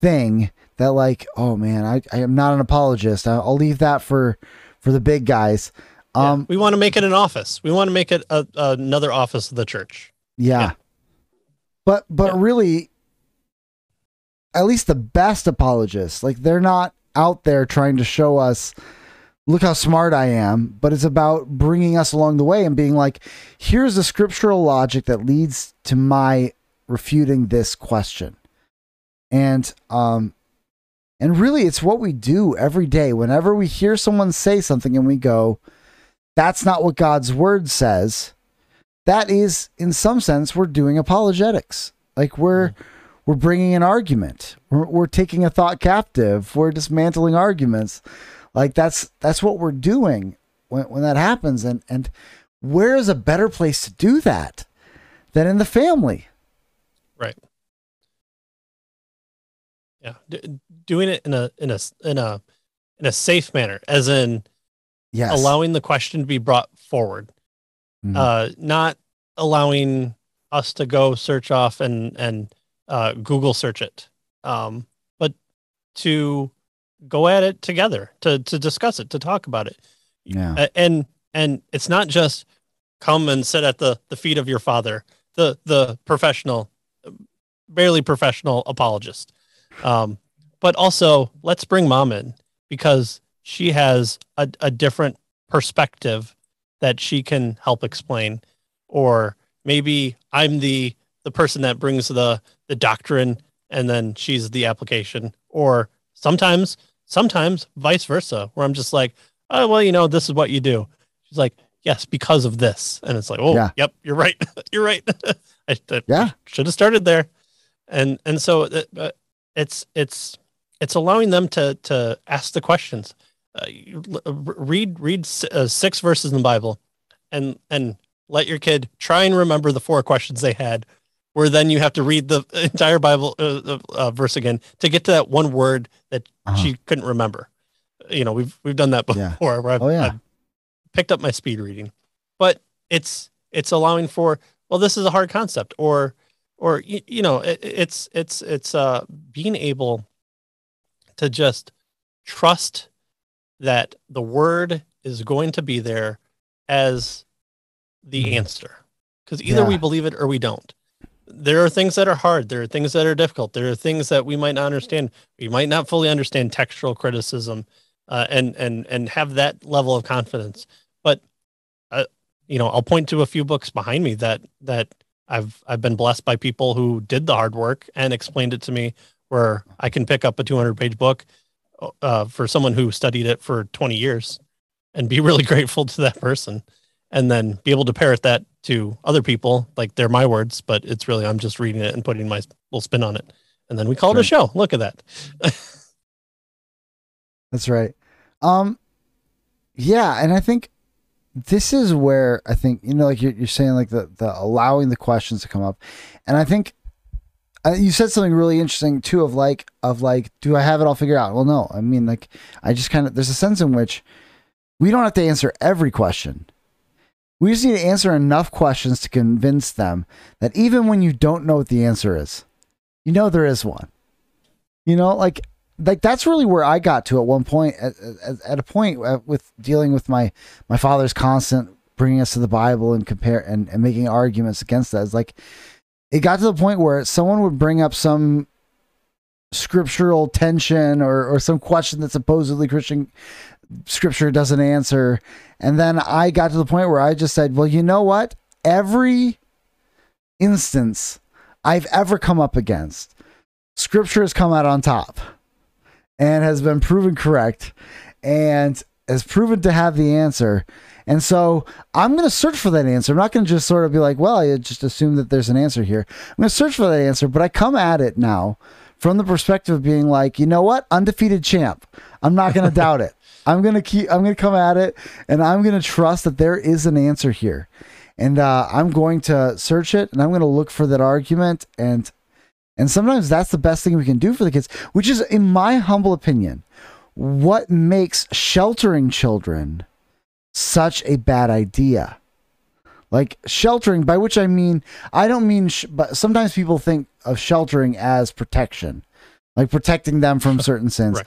thing that, like, oh man, I, I am not an apologist. I- I'll leave that for for the big guys. Yeah. Um, we want to make it an office. We want to make it a, another office of the church. Yeah. Yeah. But but Yeah. really at least the best apologists, like they're not out there trying to show us look how smart I am, but it's about bringing us along the way and being like here's the scriptural logic that leads to my refuting this question. And um and really it's what we do every day. Whenever we hear someone say something and we go that's not what God's word says that is in some sense we're doing apologetics. Like we're we're bringing an argument. We're, we're taking a thought captive. We're dismantling arguments. Like that's that's what we're doing when, when that happens. And and where is a better place to do that than in the family? Right. Yeah. D- doing it in a in a in a in a safe manner, as in yes. allowing the question to be brought forward, Mhm. uh, not allowing us to go search off and and uh, Google search it, um, but to go at it together, to to discuss it, to talk about it, yeah. And and it's not just come and sit at the the feet of your father, the the professional, barely professional apologist, um, but also let's bring mom in because she has a, a different perspective that she can help explain. Or maybe i'm the the person that brings the the doctrine and then she's the application. Or sometimes sometimes vice versa where i'm just like oh well you know this is what you do. She's like yes because of this. And it's like oh Yeah. yep you're right. You're right. I, I Yeah. should have started there. And and so it, uh, it's it's it's allowing them to to ask the questions. Uh, uh, read read uh, six verses in the bible and and let your kid try and remember the four questions they had where then you have to read the entire bible uh, uh, verse again to get to that one word that Uh-huh. she couldn't remember you know we've we've done that before Yeah. where I've, Oh, yeah. I've picked up my speed reading but it's it's allowing for well this is a hard concept or or you, you know it, it's it's it's uh being able to just trust that the word is going to be there as the answer because either Yeah. we believe it or we don't there are things that are hard. There are things that are difficult. There are things that we might not understand. We might not fully understand textual criticism uh, and and and have that level of confidence. But uh, you know i'll point to a few books behind me that that i've i've been blessed by people who did the hard work and explained it to me where i can pick up a 200 page book uh, for someone who studied it for 20 years and be really grateful to that person and then be able to parrot that to other people like they're my words but it's really i'm just reading it and putting my little spin on it and then we call it a show look at that That's right. Um, yeah, and I think this is where I think you know, like you're, you're saying, like the the allowing the questions to come up, and I think uh, you said something really interesting too of like of like, do I have it all figured out? Well, no. I mean, like I just kind of there's a sense in which we don't have to answer every question. We just need to answer enough questions to convince them that even when you don't know what the answer is, you know there is one. You know, like like that's really where I got to at one point at, at, at a point uh, with dealing with my my father's constant bringing us to the Bible and compare and, and making arguments against that. It's like it got to the point where someone would bring up some scriptural tension or or some question that supposedly Christian scripture doesn't answer, and then I got to the point where I just said, well, you know what? Every instance I've ever come up against, scripture has come out on top and has been proven correct and has proven to have the answer. And so I'm going to search for that answer. I'm not going to just sort of be like, well, I just assume that there's an answer here. I'm going to search for that answer, but I come at it now from the perspective of being like, you know what? Undefeated champ. I'm not going to doubt it. I'm to keep, I'm to come at it and I'm to trust that there is an answer here. And uh, I'm going to search it and I'm to look for that argument and and sometimes that's the best thing we can do for the kids, which is, in my humble opinion, what makes sheltering children such a bad idea. Like sheltering, by which I mean, I don't mean, sh- but sometimes people think of sheltering as protection, like protecting them from certain sins. Right.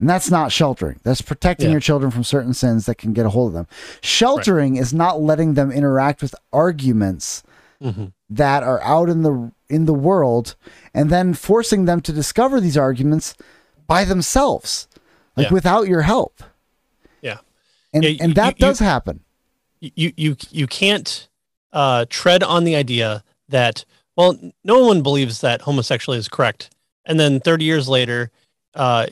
And that's not sheltering. That's protecting Yeah. your children from certain sins that can get a hold of them. Sheltering is not letting them interact with arguments Mhm. that are out in the in the world and then forcing them to discover these arguments by themselves like Yeah. without your help Yeah. and Yeah, and that you- does happen you you you can't uh, tread on the idea that well no one believes that homosexuality is correct and then 30 years later uh,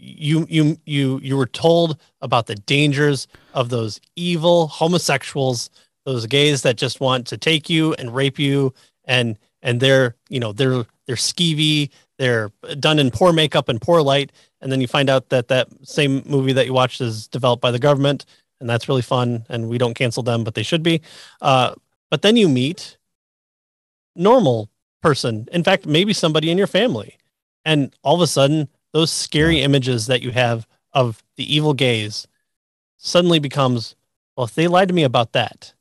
you you you you were told about the dangers of those evil homosexuals those gays that just want to take you and rape you and and they're you know they're they're skeevy they're done in poor makeup and poor light. And then you find out that that same movie that you watched is developed by the government and that's really fun and we don't cancel them but they should be. Uh, but then you meet normal person. In fact maybe somebody in your family. And all of a sudden those scary images that you have of the evil gays suddenly becomes well if they lied to me about that.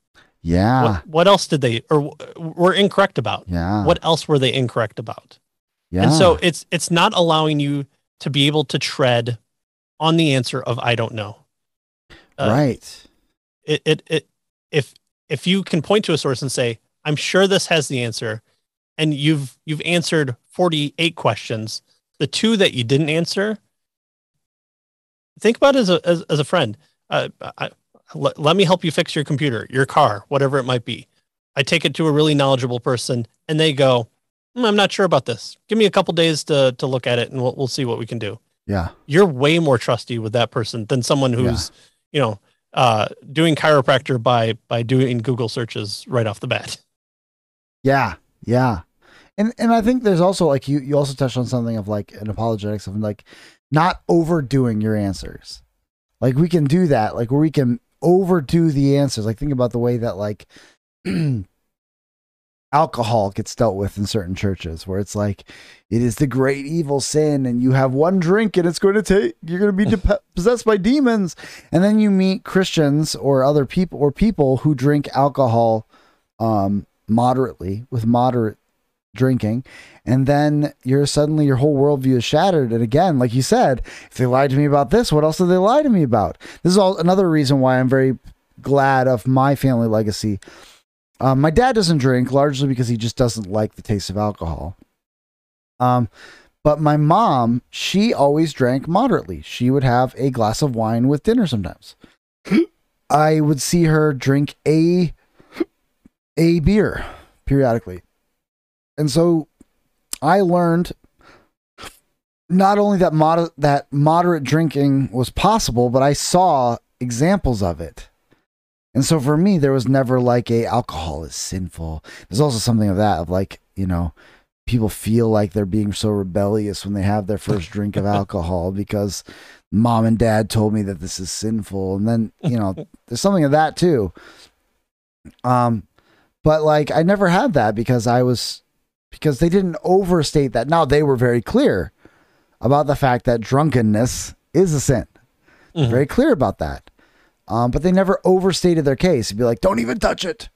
Yeah. What, what else did they or were incorrect about? Yeah. What else were they incorrect about? Yeah and so it's it's not allowing you to be able to tread on the answer of i don't know. Uh, right. it, it it if if you can point to a source and say i'm sure this has the answer and you've you've answered 48 questions the two that you didn't answer think about as a as, as a friend. Uh, I, let, let me help you fix your computer your car whatever it might be. I take it to a really knowledgeable person and they go "Hmm, i'm not sure about this. Give me a couple days to to look at it and we'll, we'll see what we can do. Yeah. You're way more trusty with that person than someone who's you know uh doing chiropractor by by doing google searches right off the bat. Yeah. Yeah and and i think there's also like you you also touched on something of like an apologetics of like not overdoing your answers. Like we can do that like where we can overdo the answers. Like think about the way that like alcohol gets dealt with in certain churches where it's like it is the great evil sin and you have one drink and it's going to take you're going to be de- possessed by demons. And then you meet christians or other people or people who drink alcohol um moderately with moderate drinking. And then you're suddenly your whole worldview is shattered. And again like you said if they lied to me about this what else did they lie to me about? This is all another reason why i'm very glad of my family legacy. Um, my dad doesn't drink largely because he just doesn't like the taste of alcohol. Um, but my mom she always drank moderately. She would have a glass of wine with dinner sometimes. I would see her drink a a beer periodically and so I learned not only that mod- that moderate drinking was possible, but I saw examples of it. And so for me, there was never like a alcohol is sinful. There's also something of that of like, you know, people feel like they're being so rebellious when they have their first drink of alcohol because mom and dad told me that this is sinful and then you know there's something of that too um but like i never had that because i was because they didn't overstate that now they were very clear about the fact that drunkenness is a sin Mhm. very clear about that um but they never overstated their case it'd be like don't even touch it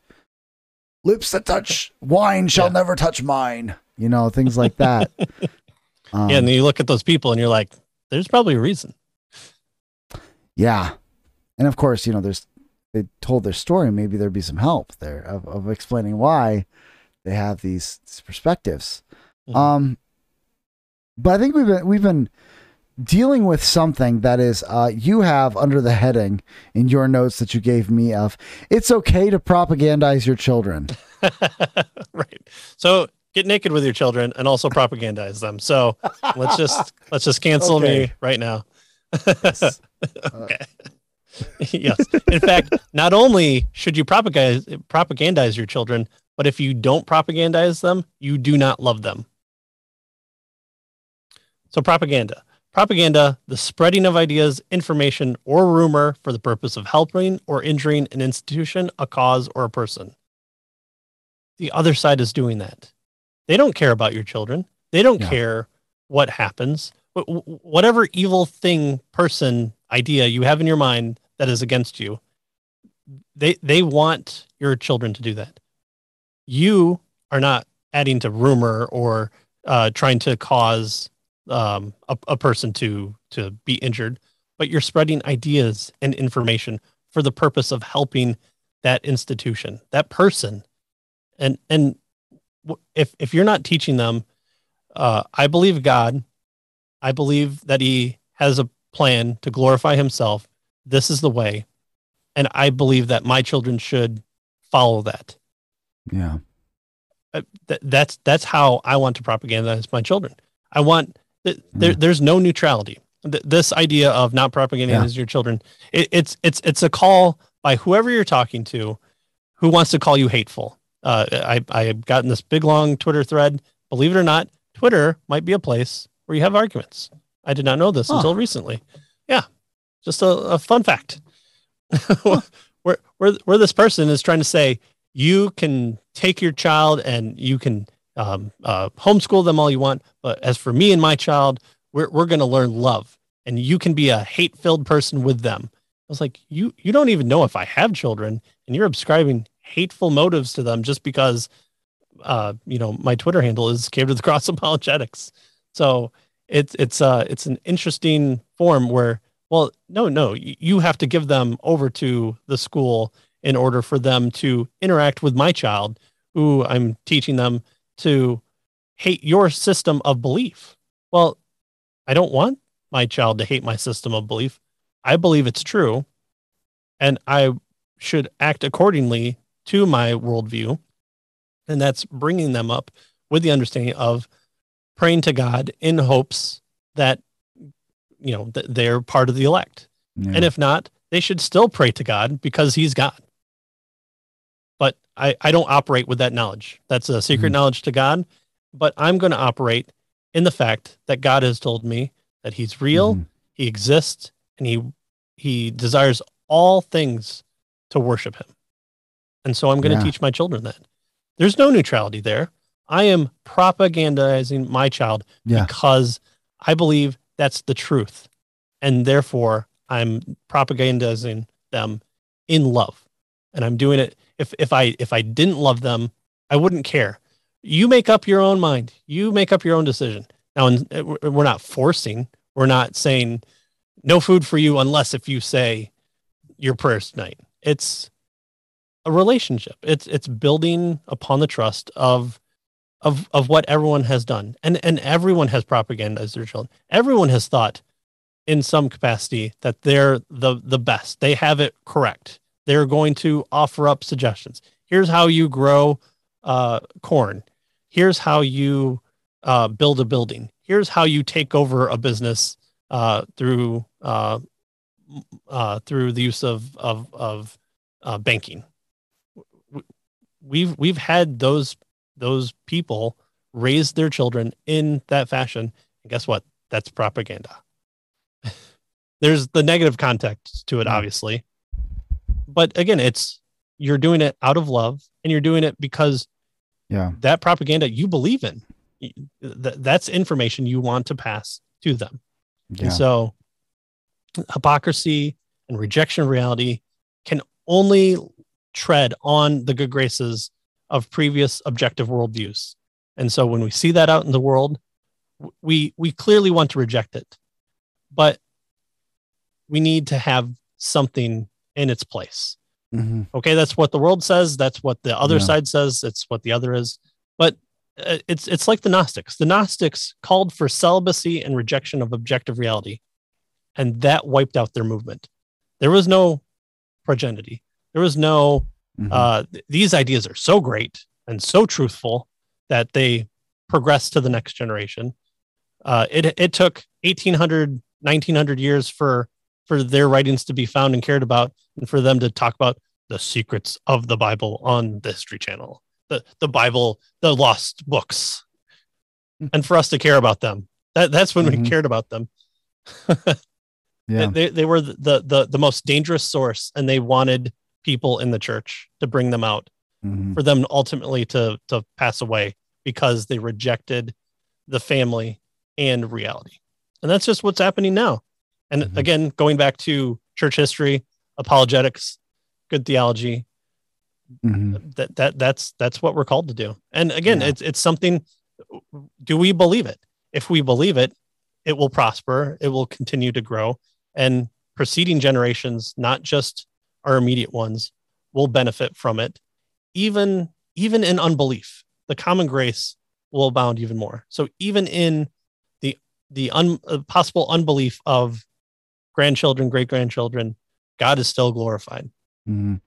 lips that touch wine shall Yeah. never touch mine you know things like that um, yeah, and then you look at those people and you're like, there's probably a reason. Yeah. And of course, you know, there's they told their story, maybe there'd be some help there of, of explaining why they have these, these perspectives. Mhm. Um but I think we've been we've been dealing with something that is uh you have under the heading in your notes that you gave me of it's okay to propagandize your children. right. So get naked with your children and also propagandize them. So let's just let's just cancel Okay. me right now. Yes. okay. yes. In fact, not only should you propagandize propagandize your children, but if you don't propagandize them, you do not love them. So propaganda. Propaganda, the spreading of ideas, information, or rumor for the purpose of helping or injuring an institution, a cause, or a person. The other side is doing that. They don't care about your children. They don't Yeah. care what happens. Wh- wh- Whatever evil thing, person, idea you have in your mind that is against you, they they want your children to do that. You are not adding to rumor or uh, trying to cause um, a, a person to to be injured, but you're spreading ideas and information for the purpose of helping that institution, that person, and and if if you're not teaching them, uh, I believe God, I believe that He has a plan to glorify Himself. This is the way, and I believe that my children should follow that. Yeah. Uh, th- that's that's how I want to propagandize my children. I want th- there, Yeah. there's no neutrality. Th- this idea of not propagandizing your children, it, it's it's it's a call by whoever you're talking to, who wants to call you hateful. Uh, I I have gotten this big long Twitter thread. Believe it or not, Twitter might be a place where you have arguments. I did not know this Huh. until recently. Yeah, just a, a fun fact. where where where this person is trying to say you can take your child and you can um, uh, homeschool them all you want, but as for me and my child, we're we're going to learn love, and you can be a hate filled person with them. I was like, you you don't even know if I have children, and you're ascribing hateful motives to them just because, uh, you know, my Twitter handle is Cave to the Cross Apologetics. So it's it's uh it's an interesting form where well no no you have to give them over to the school in order for them to interact with my child who I'm teaching them to hate your system of belief. Well, I don't want my child to hate my system of belief. I believe it's true and I should act accordingly to my worldview. And that's bringing them up with the understanding of praying to God in hopes that, you know, that they're part of the elect. yeah. And if not, they should still pray to God because he's God. I, I don't operate with that knowledge. That's a secret Mhm. knowledge to God. But I'm going to operate in the fact that God has told me that he's real, Mhm. he exists, and he he desires all things to worship him. And so I'm going to Yeah. teach my children that. There's no neutrality there. I am propagandizing my child Yeah. because I believe that's the truth. And therefore, I'm propagandizing them in love. And I'm doing it if if I if I didn't love them, I wouldn't care. You make up your own mind. You make up your own decision. Now uh, we're we're not forcing. We're not saying no food for you unless if you say your prayers tonight. It's a relationship. It's it's building upon the trust of of of what everyone has done. And and everyone has propagandized their children. Everyone has thought in some capacity that they're the the best. They have it correct. They're going to offer up suggestions. Here's how you grow uh, corn. Here's how you uh, build a building. Here's how you take over a business uh, through uh, uh, through the use of of of uh, banking. We've we've had those those people raise their children in that fashion. And guess what? That's propaganda. There's the negative context to it, Mm. obviously. But again, it's you're doing it out of love and you're doing it because Yeah. that propaganda you believe in. Th- that's information you want to pass to them. Yeah. And so hypocrisy and rejection of reality can only tread on the good graces of previous objective worldviews. And so when we see that out in the world, we we clearly want to reject it. But we need to have something in its place. Mhm. Okay, that's what the world says, that's what the other Yeah. side says, it's what the other is. But uh, it's it's like the Gnostics. The Gnostics called for celibacy and rejection of objective reality, and that wiped out their movement. There was no progenity. There was no. Mhm. Uh, th- these ideas are so great and so truthful that they progress to the next generation. Uh, it it took 1800 1900 years for for their writings to be found and cared about, and for them to talk about the secrets of the Bible on the History Channel, the the Bible, the lost books, and for us to care about them. That that's when Mhm. we cared about them. yeah. They, they were the, the the most dangerous source, and they wanted people in the church to bring them out Mhm. for them ultimately to to pass away because they rejected the family and reality. And that's just what's happening now. And Mhm. again, going back to church history, apologetics, good theology, Mhm. that that that's that's what we're called to do. And again, Yeah. it's it's something do we believe it? If we believe it, it will prosper, it will continue to grow and preceding generations, not just our immediate ones, will benefit from it. Even even in unbelief, the common grace will abound even more. So even in the the un, uh, possible unbelief of grandchildren, great grandchildren, God is still glorified. Mhm.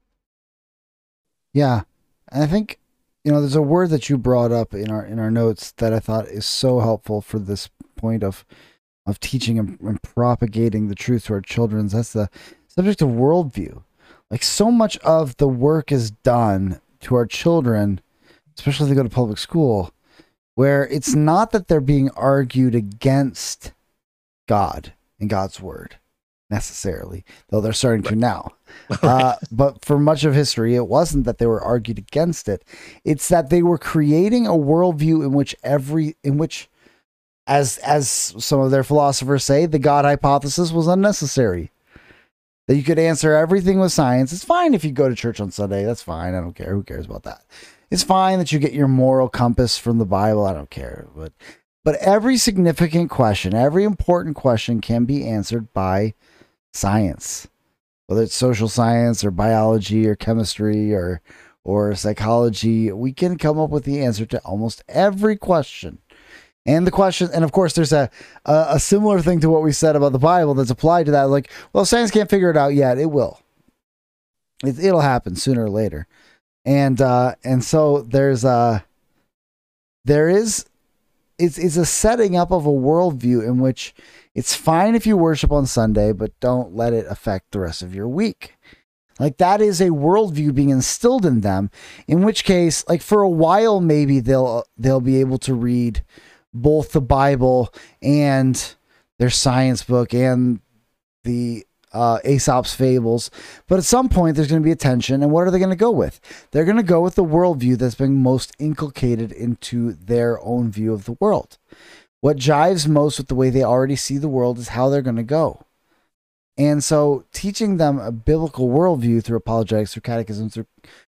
Yeah, and I think you know there's a word that you brought up in our in our notes that I thought is so helpful for this point of of teaching and, and propagating the truth to our children. That's the subject of worldview. Like so much of the work is done to our children, especially if they go to public school, where it's not that they're being argued against God and God's word necessarily, though they're starting to now. Uh, but for much of history, it wasn't that they were argued against it. It's that they were creating a worldview in which every, in which, as as some of their philosophers say, the God hypothesis was unnecessary. That you could answer everything with science. It's fine if you go to church on Sunday. That's fine. I don't care. Who cares about that? It's fine that you get your moral compass from the Bible. I don't care. But but every significant question, every important question can be answered by science whether it's social science or biology or chemistry or or psychology, we can come up with the answer to almost every question. And the question, and of course, there's a, a a similar thing to what we said about the Bible that's applied to that. Like, well, science can't figure it out yet. It will. It, it'll happen sooner or later. And uh, and so there's a there is it's it's a setting up of a worldview in which it's fine if you worship on Sunday, but don't let it affect the rest of your week. Like that is a worldview being instilled in them. In which case, like for a while, maybe they'll they'll be able to read both the Bible and their science book and the uh, Aesop's fables. But at some point, there's going to be a tension, and what are they going to go with? They're going to go with the worldview that's been most inculcated into their own view of the world. What jives most with the way they already see the world is how they're going to go. And so, teaching them a biblical worldview through apologetics, through catechism, through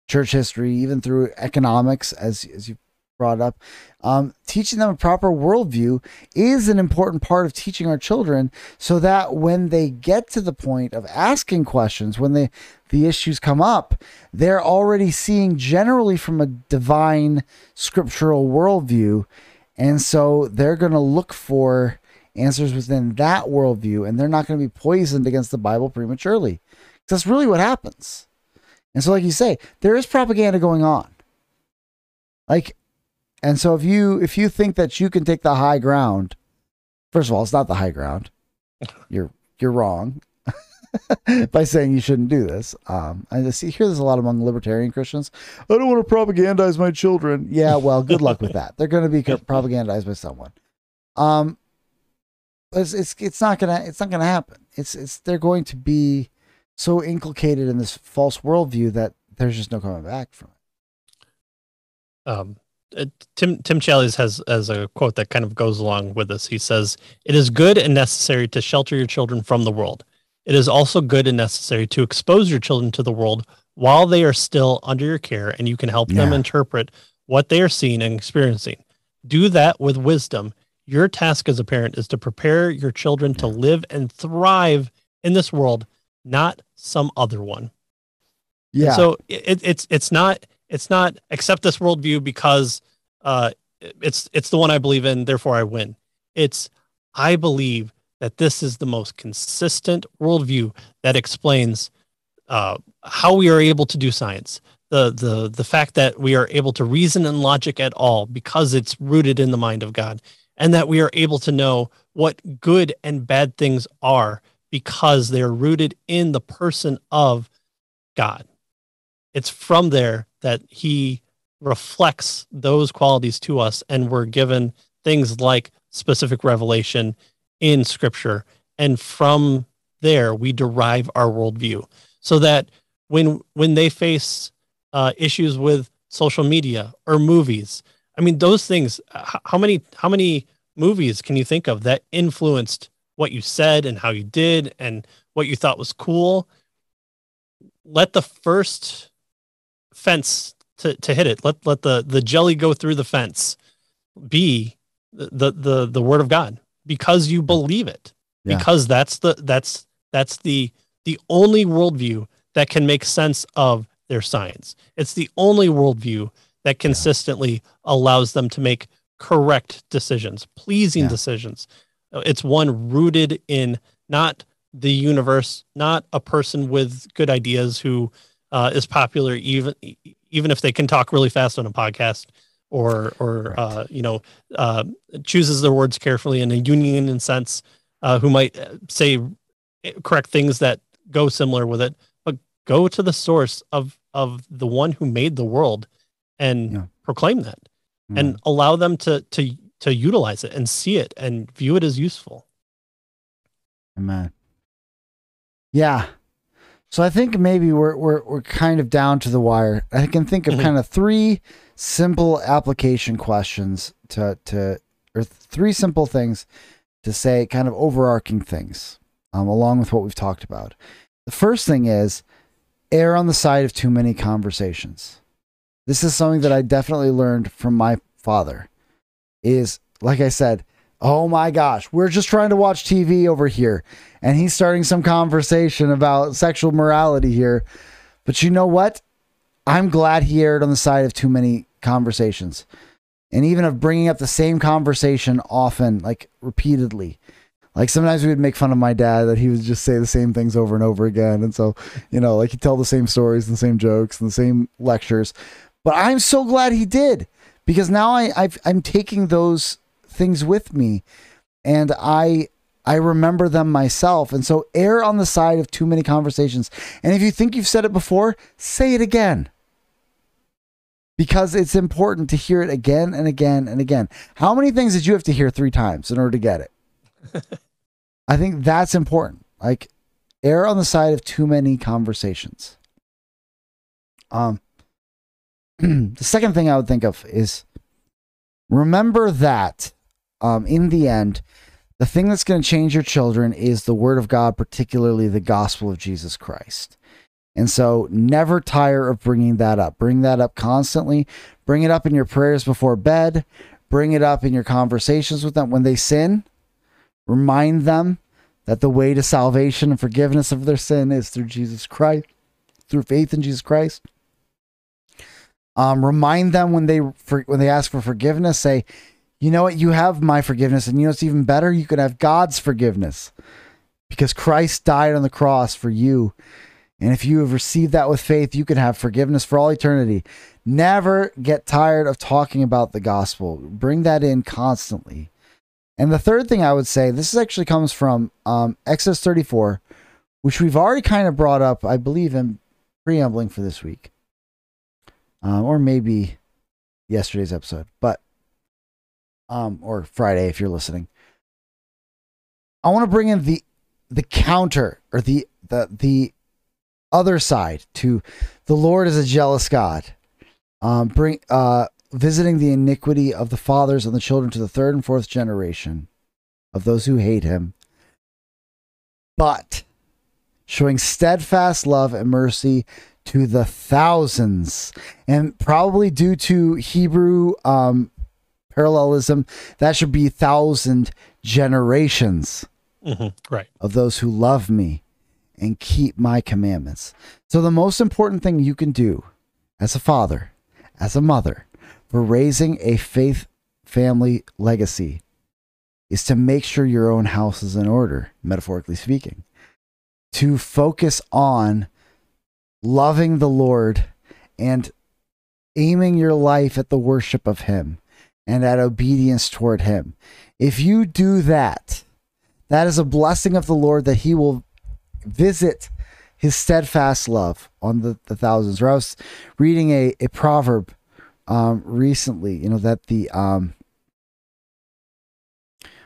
church history, even through economics, as, as you brought up, um, teaching them a proper worldview is an important part of teaching our children so that when they get to the point of asking questions, when they, the issues come up, they're already seeing generally from a divine scriptural worldview. And so they're going to look for answers within that worldview and they're not going to be poisoned against the Bible prematurely. That's really what happens. And so, like you say, there is propaganda going on. Like, and so if you if you think that you can take the high ground, first of all, it's not the high ground. You're you're wrong. by saying you shouldn't do this. Um, I see hear this a lot among libertarian Christians. I don't want to propagandize my children. Yeah, well, good luck with that. They're going to be propagandized by someone. Um, it's it's it's not gonna it's not gonna happen. It's it's they're going to be so inculcated in this false worldview that there's just no coming back from it. Um, uh, Tim Tim Challies has as a quote that kind of goes along with this. He says, "It is good and necessary to shelter your children from the world. It is also good and necessary to expose your children to the world while they are still under your care, and you can help yeah. them interpret what they are seeing and experiencing. Do that with wisdom. Your task as a parent is to prepare your children to live and thrive in this world, not some other one." Yeah. And so it, it's it's not it's not accept this worldview because uh, it's it's the one I believe in, therefore I win. It's I believe that this is the most consistent worldview that explains uh, how we are able to do science. The the the fact that we are able to reason and logic at all because it's rooted in the mind of God, and that we are able to know what good and bad things are because they are rooted in the person of God. It's from there that he reflects those qualities to us and we're given things like specific revelation in scripture. And from there we derive our worldview. So that when when they face uh, issues with social media or movies i mean those things how many how many movies can you think of that influenced what you said and how you did and what you thought was cool? Let the first fence to, to hit it. Let let the the jelly go through the fence. Be the the the word of God because you believe it. Yeah. Because that's the that's that's the the only worldview that can make sense of their science. It's the only worldview that consistently yeah. allows them to make correct decisions, pleasing yeah. decisions. It's one rooted in not the universe, not a person with good ideas who uh, is popular even even if they can talk really fast on a podcast or or right. uh, you know uh, chooses their words carefully in a union sense, uh, who might uh, say correct things that go similar with it, but go to the source of of the one who made the world and yeah. proclaim that mm. and allow them to to to utilize it and see it and view it as useful. Amen. Yeah, so I think maybe we're we're we're kind of down to the wire. I can think of mm-hmm. kind of three simple application questions to to or three simple things to say, kind of overarching things, um, along with what we've talked about. The first thing is err on the side of too many conversations. This is something that I definitely learned from my father. Is like I said, oh my gosh, we're just trying to watch TV over here. And he's starting some conversation about sexual morality here. But you know what? I'm glad he erred on the side of too many conversations and even of bringing up the same conversation often, like repeatedly. Like sometimes we would make fun of my dad that he would just say the same things over and over again. And so, you know, like he'd tell the same stories and the same jokes and the same lectures. But I'm so glad he did because now I, I've, I'm taking those things with me and I I remember them myself. And so err on the side of too many conversations. And if you think you've said it before, say it again. Because it's important to hear it again and again and again. How many things did you have to hear three times in order to get it? I think that's important. Like err on the side of too many conversations. Um the second thing I would think of is remember that um, in the end, the thing that's going to change your children is the word of God, particularly the gospel of Jesus Christ. And so never tire of bringing that up. Bring that up constantly. Bring it up in your prayers before bed. Bring it up in your conversations with them when they sin. Remind them that the way to salvation and forgiveness of their sin is through Jesus Christ, through faith in Jesus Christ. Um, remind them when they for, when they ask for forgiveness, say, you know what? You have my forgiveness. And you know what's even better? You can have God's forgiveness because Christ died on the cross for you. And if you have received that with faith, you can have forgiveness for all eternity. Never get tired of talking about the gospel. Bring that in constantly. And the third thing I would say, this actually comes from um, Exodus 34, which we've already kind of brought up, I believe, in preambling for this week, um, or maybe yesterday's episode, but um, or Friday if you're listening. I want to bring in the the counter or the the the other side to the Lord is a jealous God. Um, bring uh, visiting the iniquity of the fathers and the children to the third and fourth generation of those who hate him, but showing steadfast love and mercy to the thousands, and probably due to Hebrew um, parallelism, that should be thousand generations Mm-hmm. Right. of those who love me and keep my commandments. So, the most important thing you can do as a father, as a mother, for raising a faith family legacy is to make sure your own house is in order, metaphorically speaking, to focus on loving the Lord and aiming your life at the worship of Him and that obedience toward Him. If you do that, that is a blessing of the Lord that He will visit His steadfast love on the, the thousands. Or I was reading a, a proverb um, recently, you know, that the, um,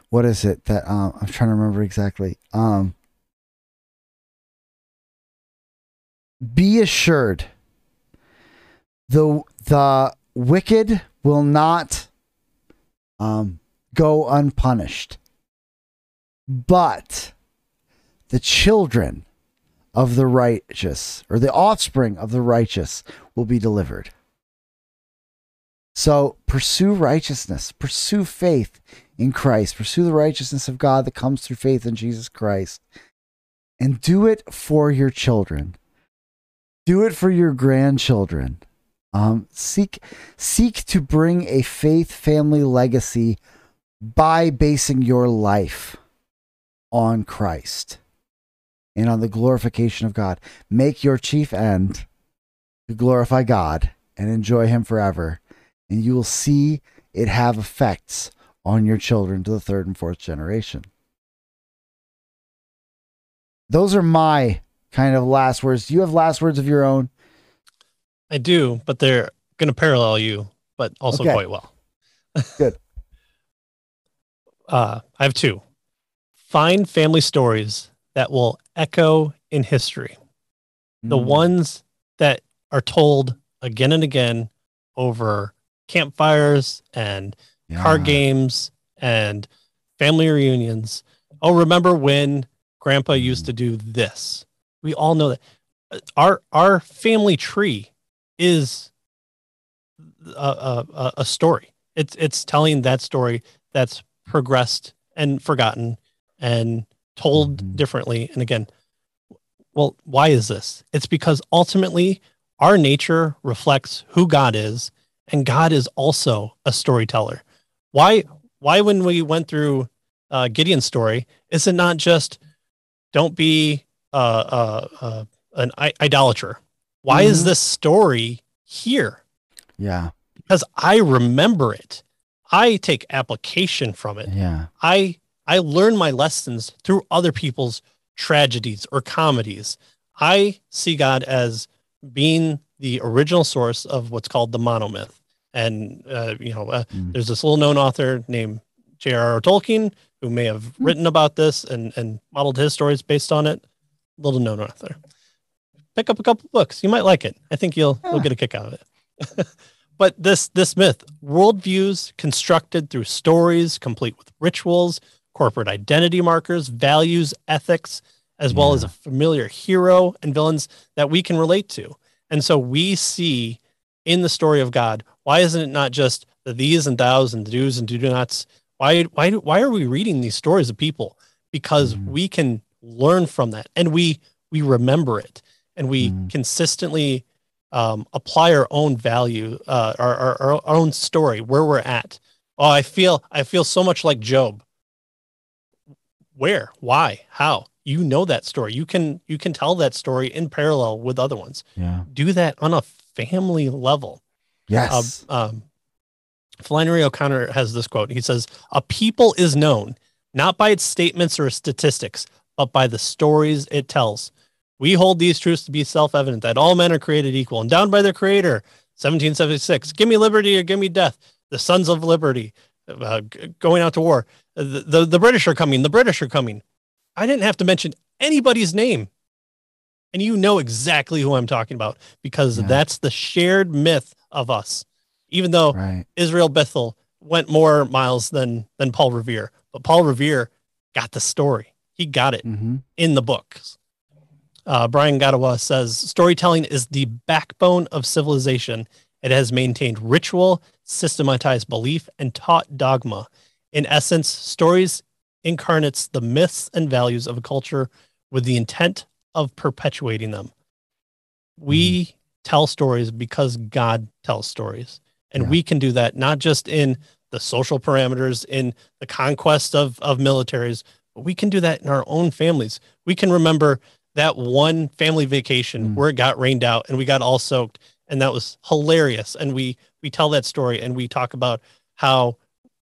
what is it that um, I'm trying to remember exactly? Um, be assured the the wicked will not um, go unpunished. But the children of the righteous or the offspring of the righteous will be delivered. So pursue righteousness pursue faith in Christ pursue the righteousness of God that comes through faith in Jesus Christ and do it for your children. Do it for your grandchildren um, seek seek to bring a faith family legacy by basing your life on Christ and on the glorification of God. Make your chief end to glorify God and enjoy Him forever, and you will see it have effects on your children to the third and fourth generation. Those are my kind of last words. Do you have last words of your own? I do, but they're going to parallel you, but also Okay. quite well. Good. Uh, I have two. Find family stories that will echo in history. The Mm. ones that are told again and again over campfires and card games and family reunions. Oh, remember when grandpa used to do this? We all know that Uh, our our family tree is a, a, a- story. It's it's telling that story that's progressed and forgotten and told Mhm. differently. And again, well, why is this? It's because ultimately our nature reflects who God is, and God is also a storyteller. Why? Why when we went through uh, Gideon's story, is it not just don't be uh, uh, uh, an I- idolater? Why is Mhm. this story here? Yeah. Because I remember it. I take application from it. Yeah. I I learn my lessons through other people's tragedies or comedies. I see God as being the original source of what's called the monomyth. And uh, you know, uh, Mm. there's this little known author named J.R.R. Tolkien who may have Hmm. written about this and and modeled his stories based on it. Little known author. Pick up a couple books. You might like it. I think you'll you'll get a kick out of it. but this this myth, worldviews constructed through stories, complete with rituals, corporate identity markers, values, ethics, as well as a familiar hero and villains that we can relate to. And so we see in the story of God, why isn't it not just the these and thous and the do's and do nots? Why why why are we reading these stories of people? Because Mhm. we can learn from that and we we remember it and we Mhm. consistently um, apply our own value, uh, our, our our own story, where we're at. Oh, I feel I feel so much like Job. Where? Why? How? You know that story. You can you can tell that story in parallel with other ones. Yeah. Do that on a family level. Yes. Uh, um, Flannery O'Connor has this quote. He says, "A people is known not by its statements or statistics, but by the stories it tells. We hold these truths to be self evident that all men are created equal, and down by their creator. 1776, give me liberty or give me death. The sons of liberty uh, going out to war. The, the, the British are coming. The British are coming. I didn't have to mention anybody's name. And you know exactly who I'm talking about because yeah. that's the shared myth of us. Even though right. Israel Bissell went more miles than than Paul Revere, but Paul Revere got the story. He got it mm-hmm. in the books. Uh, Brian Godawa says storytelling is the backbone of civilization. It has maintained ritual, systematized belief, and taught dogma. In essence, stories incarnates the myths and values of a culture with the intent of perpetuating them. We mm-hmm. tell stories because God tells stories. And yeah. we can do that not just in the social parameters, in the conquest of, of militaries, but we can do that in our own families. We can remember that one family vacation mm. where it got rained out and we got all soaked and that was hilarious and we we tell that story and we talk about how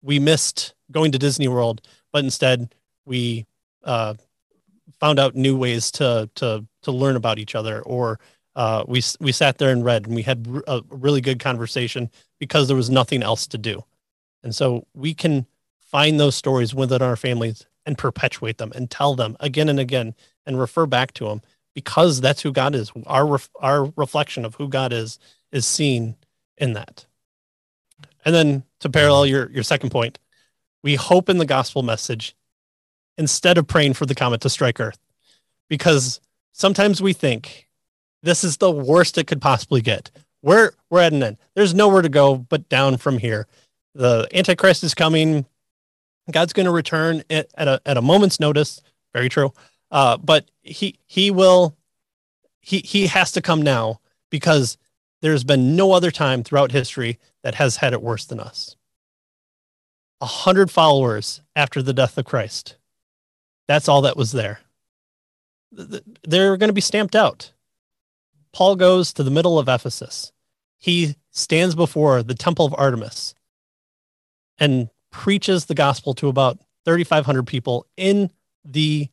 we missed going to disney world but instead we uh, found out new ways to to to learn about each other or uh, we we sat there and read and we had a really good conversation because there was nothing else to do and so we can find those stories within our families and perpetuate them and tell them again and again and refer back to him because that's who God is. Our ref, our reflection of who God is is seen in that. And then to parallel your your second point, we hope in the gospel message instead of praying for the comet to strike Earth, because sometimes we think this is the worst it could possibly get. We're we're at an end. There's nowhere to go but down from here. The Antichrist is coming. God's going to return at, at a at a moment's notice. Very true. Uh, but he he will he he has to come now because there's been no other time throughout history that has had it worse than us. A hundred followers after the death of Christ. That's all that was there. They're going to be stamped out. Paul goes to the middle of Ephesus. He stands before the temple of Artemis and preaches the gospel to about 3,500 people in the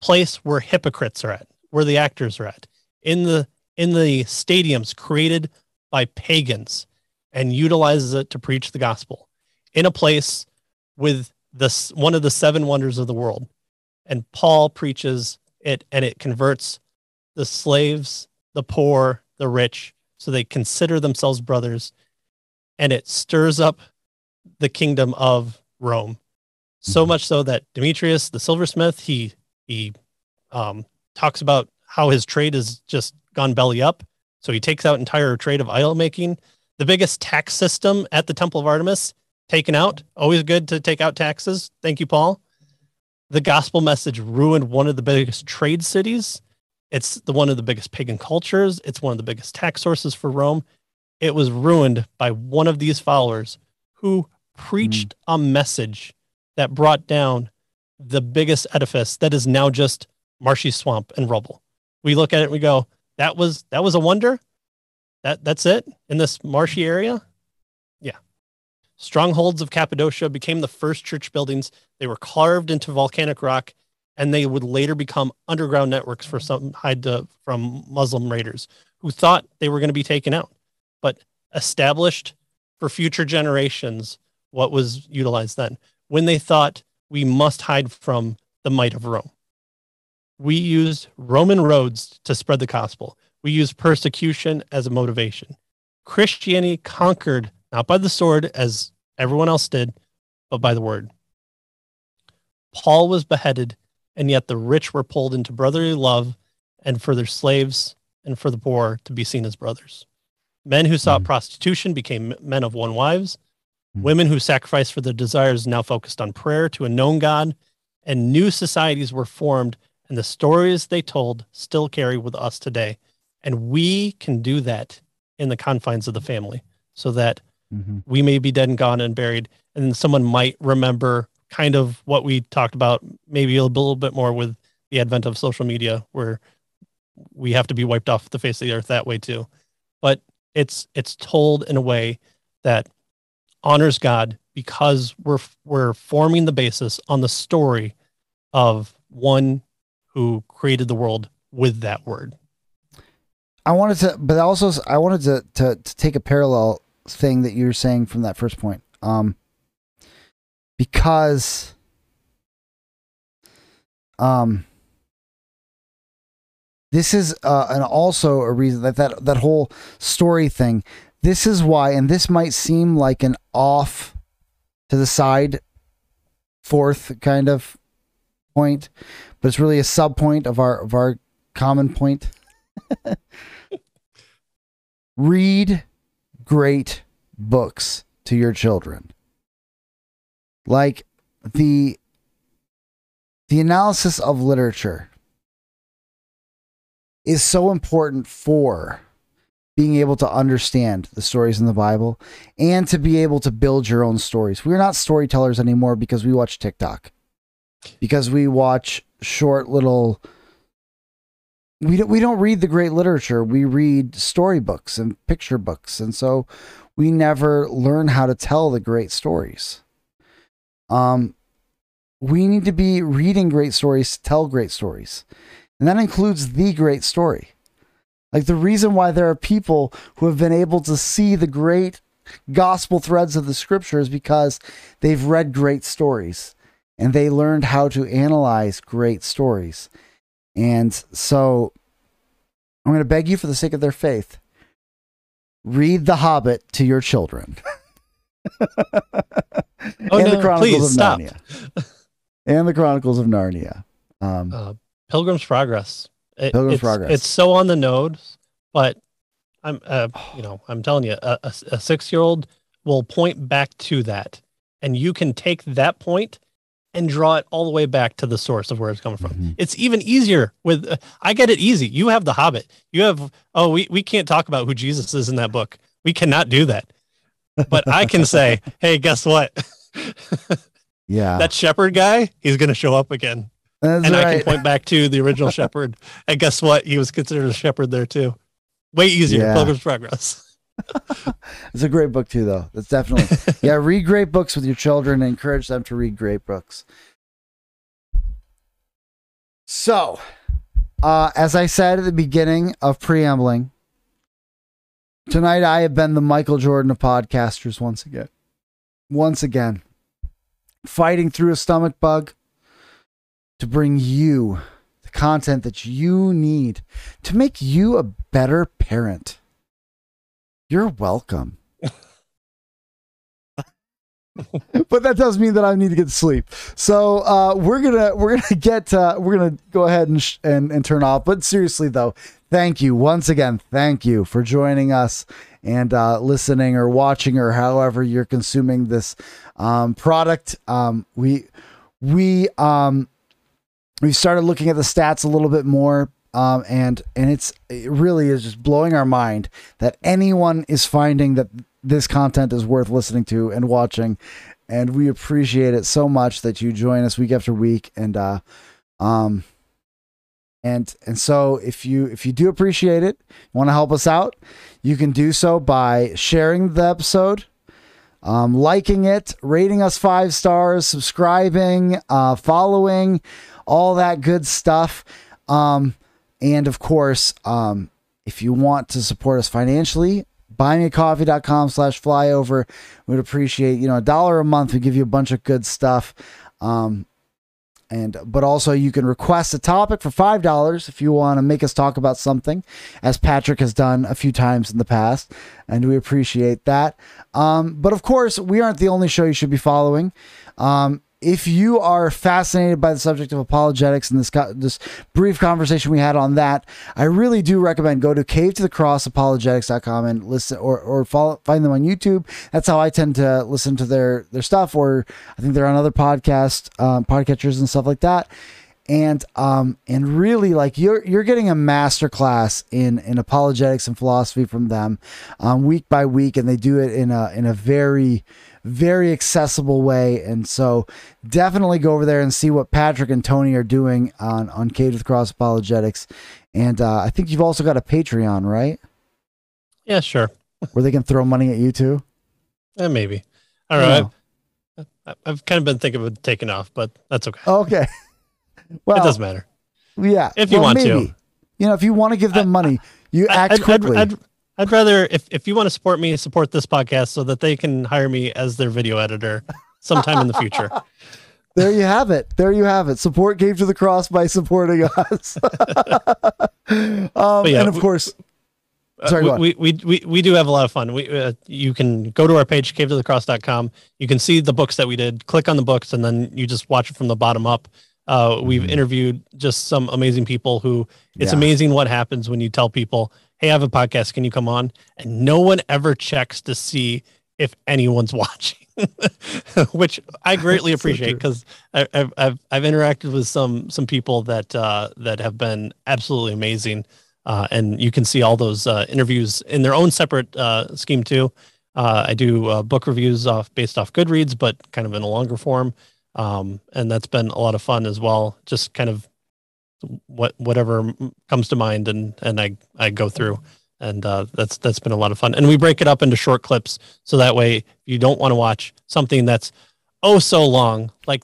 place where hypocrites are at, where the actors are at, in the in the stadiums created by pagans, and utilizes it to preach the gospel in a place with this one of the seven wonders of the world. And Paul preaches it, and it converts the slaves, the poor, the rich, so they consider themselves brothers, and it stirs up the kingdom of Rome. So mm-hmm. much so that Demetrius, the silversmith, he he um, talks about how his trade has just gone belly up. So he takes out entire trade of idol making. The biggest tax system at the Temple of Artemis taken out. Always good to take out taxes. Thank you, Paul. The gospel message ruined one of the biggest trade cities. It's the one of the biggest pagan cultures. It's one of the biggest tax sources for Rome. It was ruined by one of these followers who preached mm. a message that brought down the biggest edifice that is now just marshy swamp and rubble. We look at it and we go, that was that was a wonder. That that's it in this marshy area. Yeah. Strongholds of Cappadocia became the first church buildings. They were carved into volcanic rock and they would later become underground networks for some hide to, from Muslim raiders who thought they were going to be taken out, but established for future generations what was utilized then when they thought we must hide from the might of Rome. We used Roman roads to spread the gospel. We used persecution as a motivation. Christianity conquered not by the sword as everyone else did, but by the word. Paul was beheaded, and yet the rich were pulled into brotherly love and for their slaves and for the poor to be seen as brothers. Men who sought mm. prostitution became men of one wives Mm-hmm. Women who sacrificed for their desires now focused on prayer to a known God, and new societies were formed, and the stories they told still carry with us today. And we can do that in the confines of the family so that mm-hmm. we may be dead and gone and buried, and then someone might remember kind of what we talked about, maybe a little bit more with the advent of social media, where we have to be wiped off the face of the earth that way too. But it's it's told in a way that honors God because we're we're forming the basis on the story of one who created the world with that word. I wanted to, but also I wanted to, to to take a parallel thing that you're saying from that first point, um, because, um, this is uh, and also a reason that that that whole story thing. This is why, and this might seem like an off to the side, fourth kind of point, but it's really a sub point of our of our common point. Read great books to your children. Like the the analysis of literature is so important for being able to understand the stories in the Bible and to be able to build your own stories. We're not storytellers anymore because we watch TikTok. Because we watch short little we don't we don't read the great literature. We read storybooks and picture books, and so we never learn how to tell the great stories. Um, we need to be reading great stories to tell great stories, and that includes the great story. Like the reason why there are people who have been able to see the great gospel threads of the scriptures because they've read great stories and they learned how to analyze great stories and so I'm going to beg you for the sake of their faith read The Hobbit to your children. oh, and no, the Chronicles please, of stop. Narnia. and the Chronicles of Narnia. Um, uh, Pilgrim's Progress. It, Pilgrim's it's, Progress. It's so on the nose, but I'm, uh, you know, I'm telling you, a, a, a six year old will point back to that, and you can take that point and draw it all the way back to the source of where it's coming from. Mm-hmm. It's even easier with uh, I get it easy. You have the Hobbit. You have oh we we can't talk about who Jesus is in that book. We cannot do that. But I can say, "Hey, guess what?" yeah. That shepherd guy, he's going to show up again. That's and right. I can point back to the original shepherd. And guess what? He was considered a shepherd there too. Way easier. Yeah. Pilgrim's Progress. it's a great book too, though. That's definitely yeah. Read great books with your children and encourage them to read great books. So, uh, as I said at the beginning of preambling, tonight I have been the Michael Jordan of podcasters once again. Once again, fighting through a stomach bug to bring you the content that you need to make you a better parent. You're welcome. but that does mean that I need to get to sleep. So uh, we're gonna we're gonna get uh, we're gonna go ahead and, sh- and and turn off. But seriously though, thank you once again. Thank you for joining us and uh, listening or watching or however you're consuming this um, product. Um, we we um, we started looking at the stats a little bit more um, and and it's it really is just blowing our mind that anyone is finding that this content is worth listening to and watching, and we appreciate it so much that you join us week after week, and uh, um, and and so if you if you do appreciate it, want to help us out, you can do so by sharing the episode. Um, liking it, rating us five stars, subscribing, uh, following, all that good stuff. Um, and of course, um, if you want to support us financially, buymeacoffee.com slash flyover. We'd appreciate, you know, a dollar a month. We give you a bunch of good stuff. Um, and but also you can request a topic for five dollars if you want to make us talk about something, as Patrick has done a few times in the past, and we appreciate that. Um, but of course, we aren't the only show you should be following. Um, if you are fascinated by the subject of apologetics and this this brief conversation we had on that, I really do recommend go to cave to the cross apologetics.com and listen or or follow, find them on YouTube. That's how I tend to listen to their their stuff or I think they're on other podcast um, podcatchers and stuff like that. And um and really like you're you're getting a master class in in apologetics and philosophy from them um, week by week and they do it in a in a very very accessible way. And so definitely go over there and see what Patrick and Tony are doing on, on Cave with Cross Apologetics. And uh, I think you've also got a Patreon, right? Yeah, sure. Where they can throw money at you too? Yeah, maybe. I don't know. I've, I've kind of been thinking of taking off, but that's okay. Okay. Well, it doesn't matter. Yeah, If you want to. You know, if you want to give them money, you I- act I'd, quickly. I'd, I'd rather if, if you want to support me, support this podcast so that they can hire me as their video editor sometime in the future. there you have it. There you have it. Support Cave to the Cross by supporting us. um, yeah, and of we- course, Uh, Sorry, on. we, we, we, we do have a lot of fun. We, uh, you can go to our page, cave to the cross.com. You can see the books that we did, click on the books, and then you just watch it from the bottom up. Uh, we've interviewed just some amazing people who it's Mm-hmm. Yeah. amazing what happens when you tell people, Hey, I have a podcast. Can you come on? And no one ever checks to see if anyone's watching, which I greatly appreciate because I've, I've, I've interacted with some, some people that, uh, that have been absolutely amazing. Uh, and you can see all those uh, interviews in their own separate uh, scheme too. Uh, I do uh, book reviews off based off Goodreads, but kind of in a longer form, um, and that's been a lot of fun as well. Just kind of what whatever comes to mind, and and I I go through, and uh, that's that's been a lot of fun. And we break it up into short clips, so that way you don't want to watch something that's oh so long, like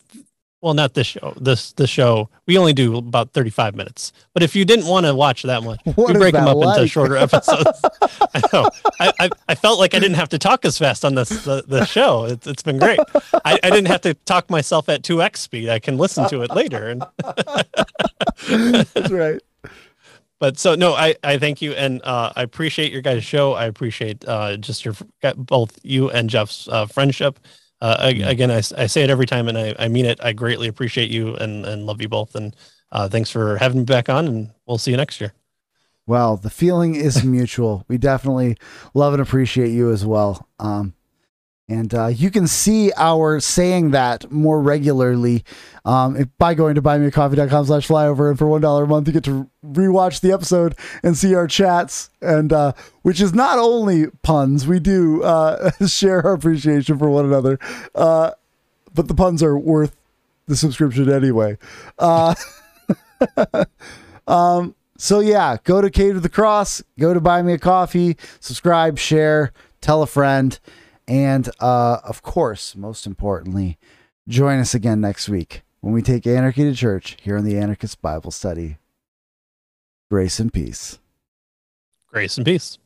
well not this show this this show. We only do about 35 minutes. But if you didn't want to watch that much What we break them up into shorter episodes. I know. I, I i felt like i didn't have to talk as fast on this the, the show. It's, it's been great. I, I didn't have to talk myself at 2x speed. I can listen to it later. And that's right. but so no i i thank you. And uh i appreciate your guys show. I appreciate uh just your both you and jeff's uh friendship uh I, again I, I say it every time and I, I mean it i greatly appreciate you and and love you both and uh thanks for having me back on and we'll see you next year Well, the feeling is mutual. We definitely love and appreciate you as well. Um, and uh, you can see our saying that more regularly um, by going to buymeacoffee.com slash flyover. And for $1 a month, you get to rewatch the episode and see our chats, and uh, which is not only puns, we do uh, share our appreciation for one another. Uh, but the puns are worth the subscription anyway. Uh, um, so yeah, go to Cave to the Cross, go to Buy Me a Coffee, subscribe, share, tell a friend, and uh, of course, most importantly, join us again next week when we take anarchy to church here in the Anarchist Bible Study. Grace and peace. grace and peace